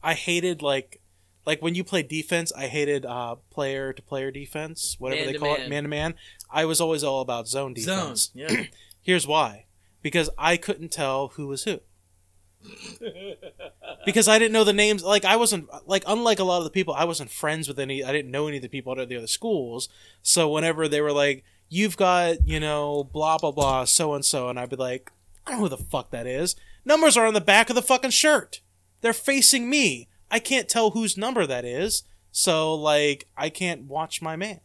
I hated like. Like when you play defense, I hated uh, player to player defense, whatever Man they call it, man. man to man. I was always all about zone Zone. defense. Yeah. Here's why. Because I couldn't tell who was who. because I didn't know the names. Like I wasn't like unlike a lot of the people, I wasn't friends with any. I didn't know any of the people at the other schools. So whenever they were like, "You've got you know blah blah blah so and so," and I'd be like, "I don't know who the fuck that is." Numbers are on the back of the fucking shirt. They're facing me. I can't tell whose number that is. So like I can't watch my man.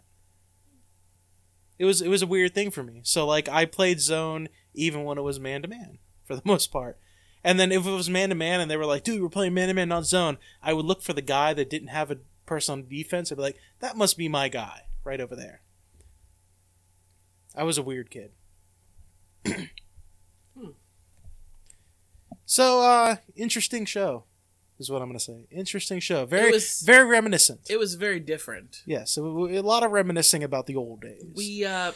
It was it was a weird thing for me. So like I played zone even when it was man to man for the most part. And then if it was man to man and they were like, dude, we're playing man to man, not zone, I would look for the guy that didn't have a person on defense. I'd be like, that must be my guy right over there. I was a weird kid. So, uh, interesting show is what I'm going to say. Interesting show. Very, was- very reminiscent. It was very different. yeah, so a lot of reminiscing about the old days. We uh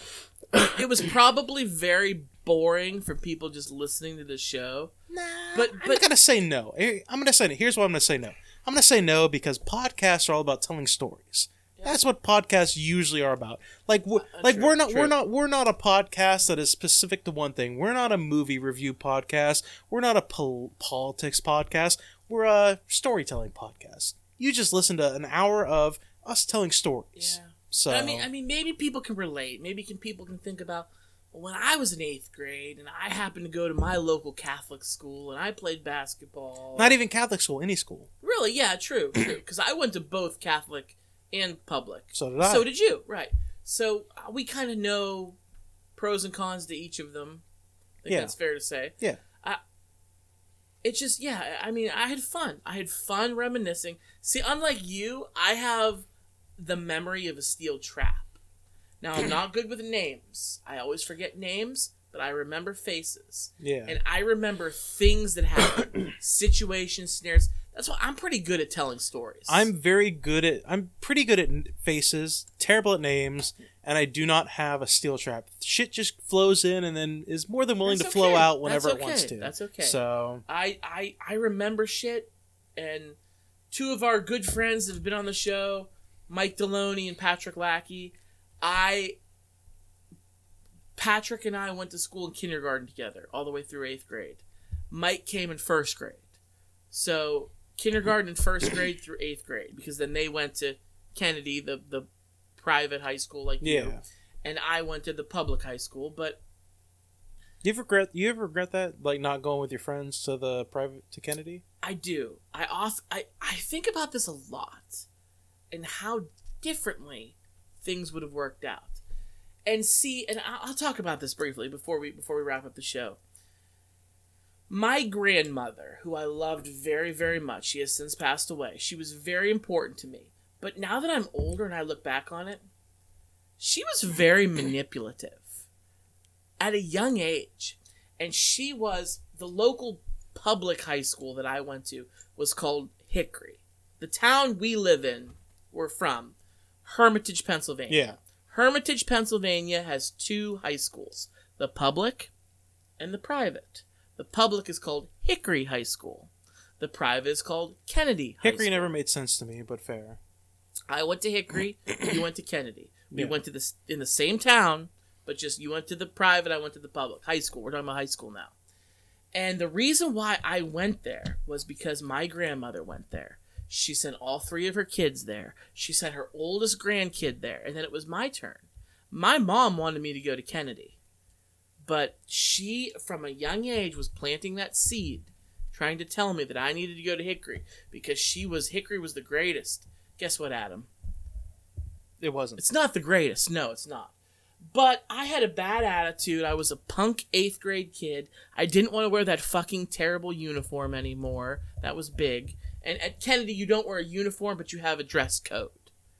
it was probably very boring for people just listening to the show. Nah, But- I'm going to say no. I'm going to say no. Here's why I'm gonna say no. I'm gonna say no because podcasts are all about telling stories. That's what podcasts usually are about. Like, w- Uh, like true, we're not, true. we're not, we're not a podcast that is specific to one thing. We're not a movie review podcast. We're not a pol- politics podcast. We're a storytelling podcast. You just listen to an hour of us telling stories. Yeah. So I mean I mean maybe people can relate. Maybe can people can think about when I was in eighth grade and I happened to go to my local Catholic school and I played basketball. Not even Catholic school, any school. really, yeah, true, true. Because I went to both Catholic and public. So did I. So did you, right? So uh, we kind of know pros and cons to each of them. I think Yeah. that's fair to say. Yeah. I, it's just yeah. I mean, I had fun. I had fun reminiscing. See, unlike you, I have the memory of a steel trap. Now I'm not good with names. I always forget names, but I remember faces. yeah. And I remember things that happened, situations, scenarios. That's why I'm pretty good at telling stories. I'm very good at. I'm pretty good at faces, terrible at names, and I do not have a steel trap. Shit just flows in and then is more than willing That's to flow out whenever That's it wants to. That's okay. So I, I I remember shit, and two of our good friends that have been on the show, Mike Deloney and Patrick Lackey. I Patrick and I went to school in kindergarten together, all the way through eighth grade. Mike came in first grade, so kindergarten and first grade through eighth grade, because then they went to Kennedy, the the private high school like yeah. you, and I went to the public high school. But You regret? You ever regret that, like not going with your friends to the private to Kennedy? I do. I off I, I think about this a lot and how differently things would have worked out. And see, and I'll, I'll talk about this briefly before we before we wrap up the show. My grandmother, who I loved very very much, she has since passed away. She was very important to me. But now that I'm older and I look back on it, she was very manipulative at a young age. And she was the local public high school that I went to was called Hickory. The town we live in, we're from, Hermitage, Pennsylvania. Yeah. Hermitage, Pennsylvania has two high schools the public and the private. The public is called Hickory High School. The private is called Kennedy High Hickory School. never made sense to me, but fair. I went to Hickory, you went to Kennedy. We Yeah. went to the in the same town, but just you went to the private, I went to the public. High school. We're talking about high school now. And the reason why I went there was because my grandmother went there. She sent all three of her kids there. She sent her oldest grandkid there, and then it was my turn. My mom wanted me to go to Kennedy. But she, from a young age, was planting that seed, trying to tell me that I needed to go to Hickory because she was Hickory was the greatest. Guess what, Adam? It wasn't. It's not the greatest. No, it's not. But I had a bad attitude. I was a punk eighth grade kid. I didn't want to wear that fucking terrible uniform anymore. That was big. And at Kennedy, you don't wear a uniform, but you have a dress code.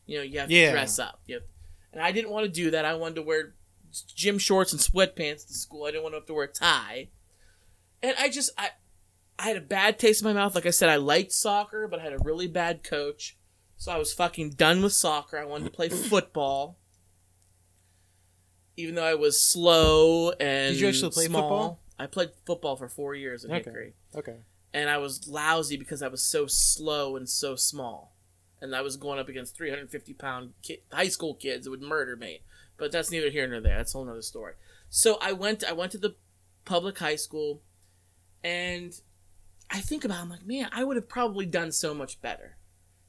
You know, you have to dress up. You have, and I didn't want to do that. I wanted to wear gym shorts and sweatpants to school. I didn't want to have to wear a tie. And I just, I, I had a bad taste in my mouth. Like I said, I liked soccer, but I had a really bad coach. So I was fucking done with soccer. I wanted to play football. Even though I was slow and Did you actually play small. football? I played football for four years in Okay. Hickory. Okay. And I was lousy because I was so slow and so small. And I was going up against 350 pound ki- high school kids that would murder me. But that's neither here nor there. That's a whole nother story. So I went I went to the public high school and I think about it, I'm like, man, I would have probably done so much better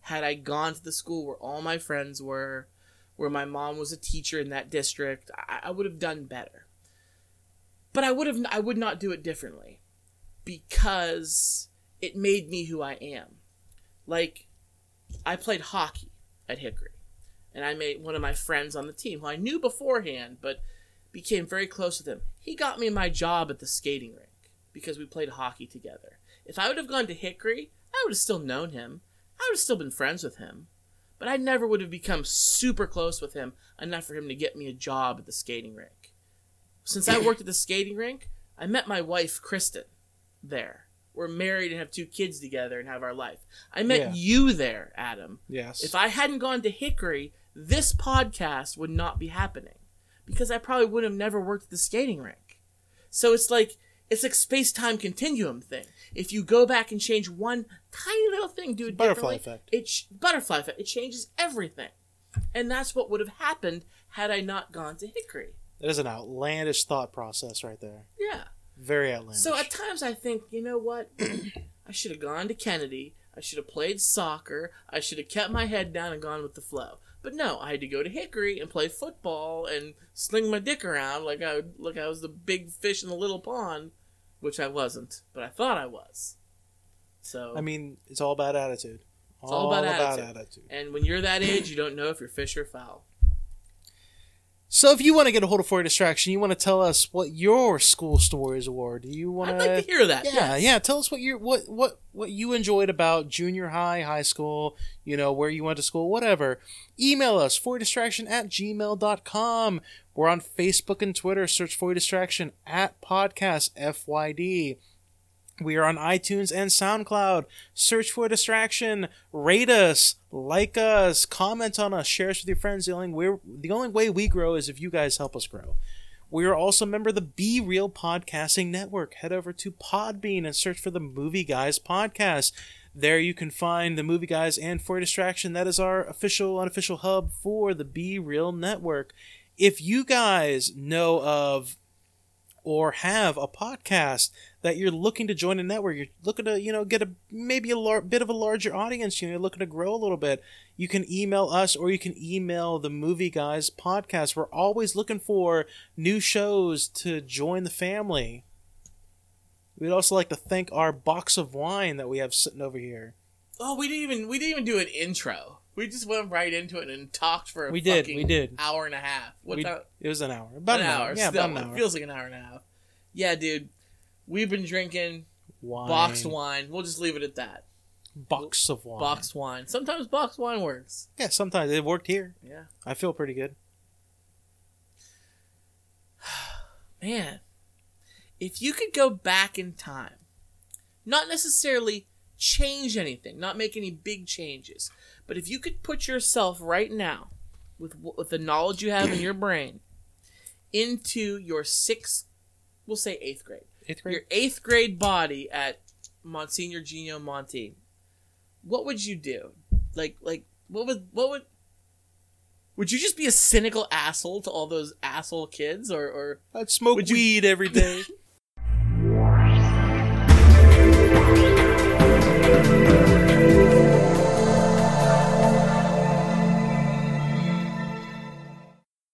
had I gone to the school where all my friends were, where my mom was a teacher in that district. I, I would have done better. But I would have I would not do it differently because it made me who I am. Like I played hockey at Hickory. And I made one of my friends on the team who I knew beforehand, but became very close with him. He got me my job at the skating rink because we played hockey together. If I would have gone to Hickory, I would have still known him. I would have still been friends with him. But I never would have become super close with him enough for him to get me a job at the skating rink. Since I worked at the skating rink, I met my wife, Kristen, there. We're married and have two kids together and have our life. I met Yeah. you there, Adam. Yes. If I hadn't gone to Hickory, this podcast would not be happening because I probably would have never worked at the skating rink. So it's like it's like space time continuum thing. If you go back and change one tiny little thing, do it Butterfly differently, effect. It ch- butterfly effect. It changes everything, and that's what would have happened had I not gone to Hickory. that is an outlandish thought process right there. Yeah. Very outlandish. So at times I think, you know what? I should have gone to Kennedy. I should have played soccer. I should have kept my head down and gone with the flow. But no, I had to go to Hickory and play football and sling my dick around like I like I was the big fish in the little pond, which I wasn't, but I thought I was. So I mean, it's all about attitude. It's all about attitude. and when you're that age, you don't know if you're fish or fowl. So if you want to get a hold of For Your Distraction, you want to tell us what your school stories were. Do you want I'd like to hear that. Yeah, yes. yeah. Tell us what you what what what you enjoyed about junior high, high school, you know, where you went to school, whatever. Email us for distraction at gmail.com. We're on Facebook and Twitter. Search for distraction at podcast FYD. We are on iTunes and SoundCloud. Search for distraction. Rate us, like us, comment on us, share us with your friends. The only way, the only way we grow is if you guys help us grow. We are also a member of the Be Real Podcasting Network. Head over to Podbean and search for the Movie Guys Podcast. There you can find the Movie Guys and For Distraction. That is our official, unofficial hub for the Be Real Network. If you guys know of or have a podcast that you're looking to join a network, you're looking to, you know, get a maybe a lar- bit of a larger audience, you know, you're looking to grow a little bit, you can email us or you can email the Movie Guys podcast. We're always looking for new shows to join the family. We'd also like to thank our box of wine that we have sitting over here. Oh, we didn't even we didn't even do an intro. We just went right into it and talked for a We did, fucking we did. hour and a half. What We- the- It was an hour, about an, an, hour. Yeah, Still, about an hour. It feels like an hour and a half. Yeah, dude. We've been drinking wine. boxed wine. We'll just leave it at that. Box of wine. Boxed wine. Sometimes boxed wine works. Yeah, sometimes it worked here. Yeah. I feel pretty good. Man, if you could go back in time, not necessarily change anything, not make any big changes, but if you could put yourself right now, with with the knowledge you have in your brain, into your sixth, we'll say eighth grade, Eighth grade, your eighth grade body at Monsignor Geno Monti, what would you do? Like, like, what would, what would, would you just be a cynical asshole to all those asshole kids, or, or I'd smoke Would you- weed every day.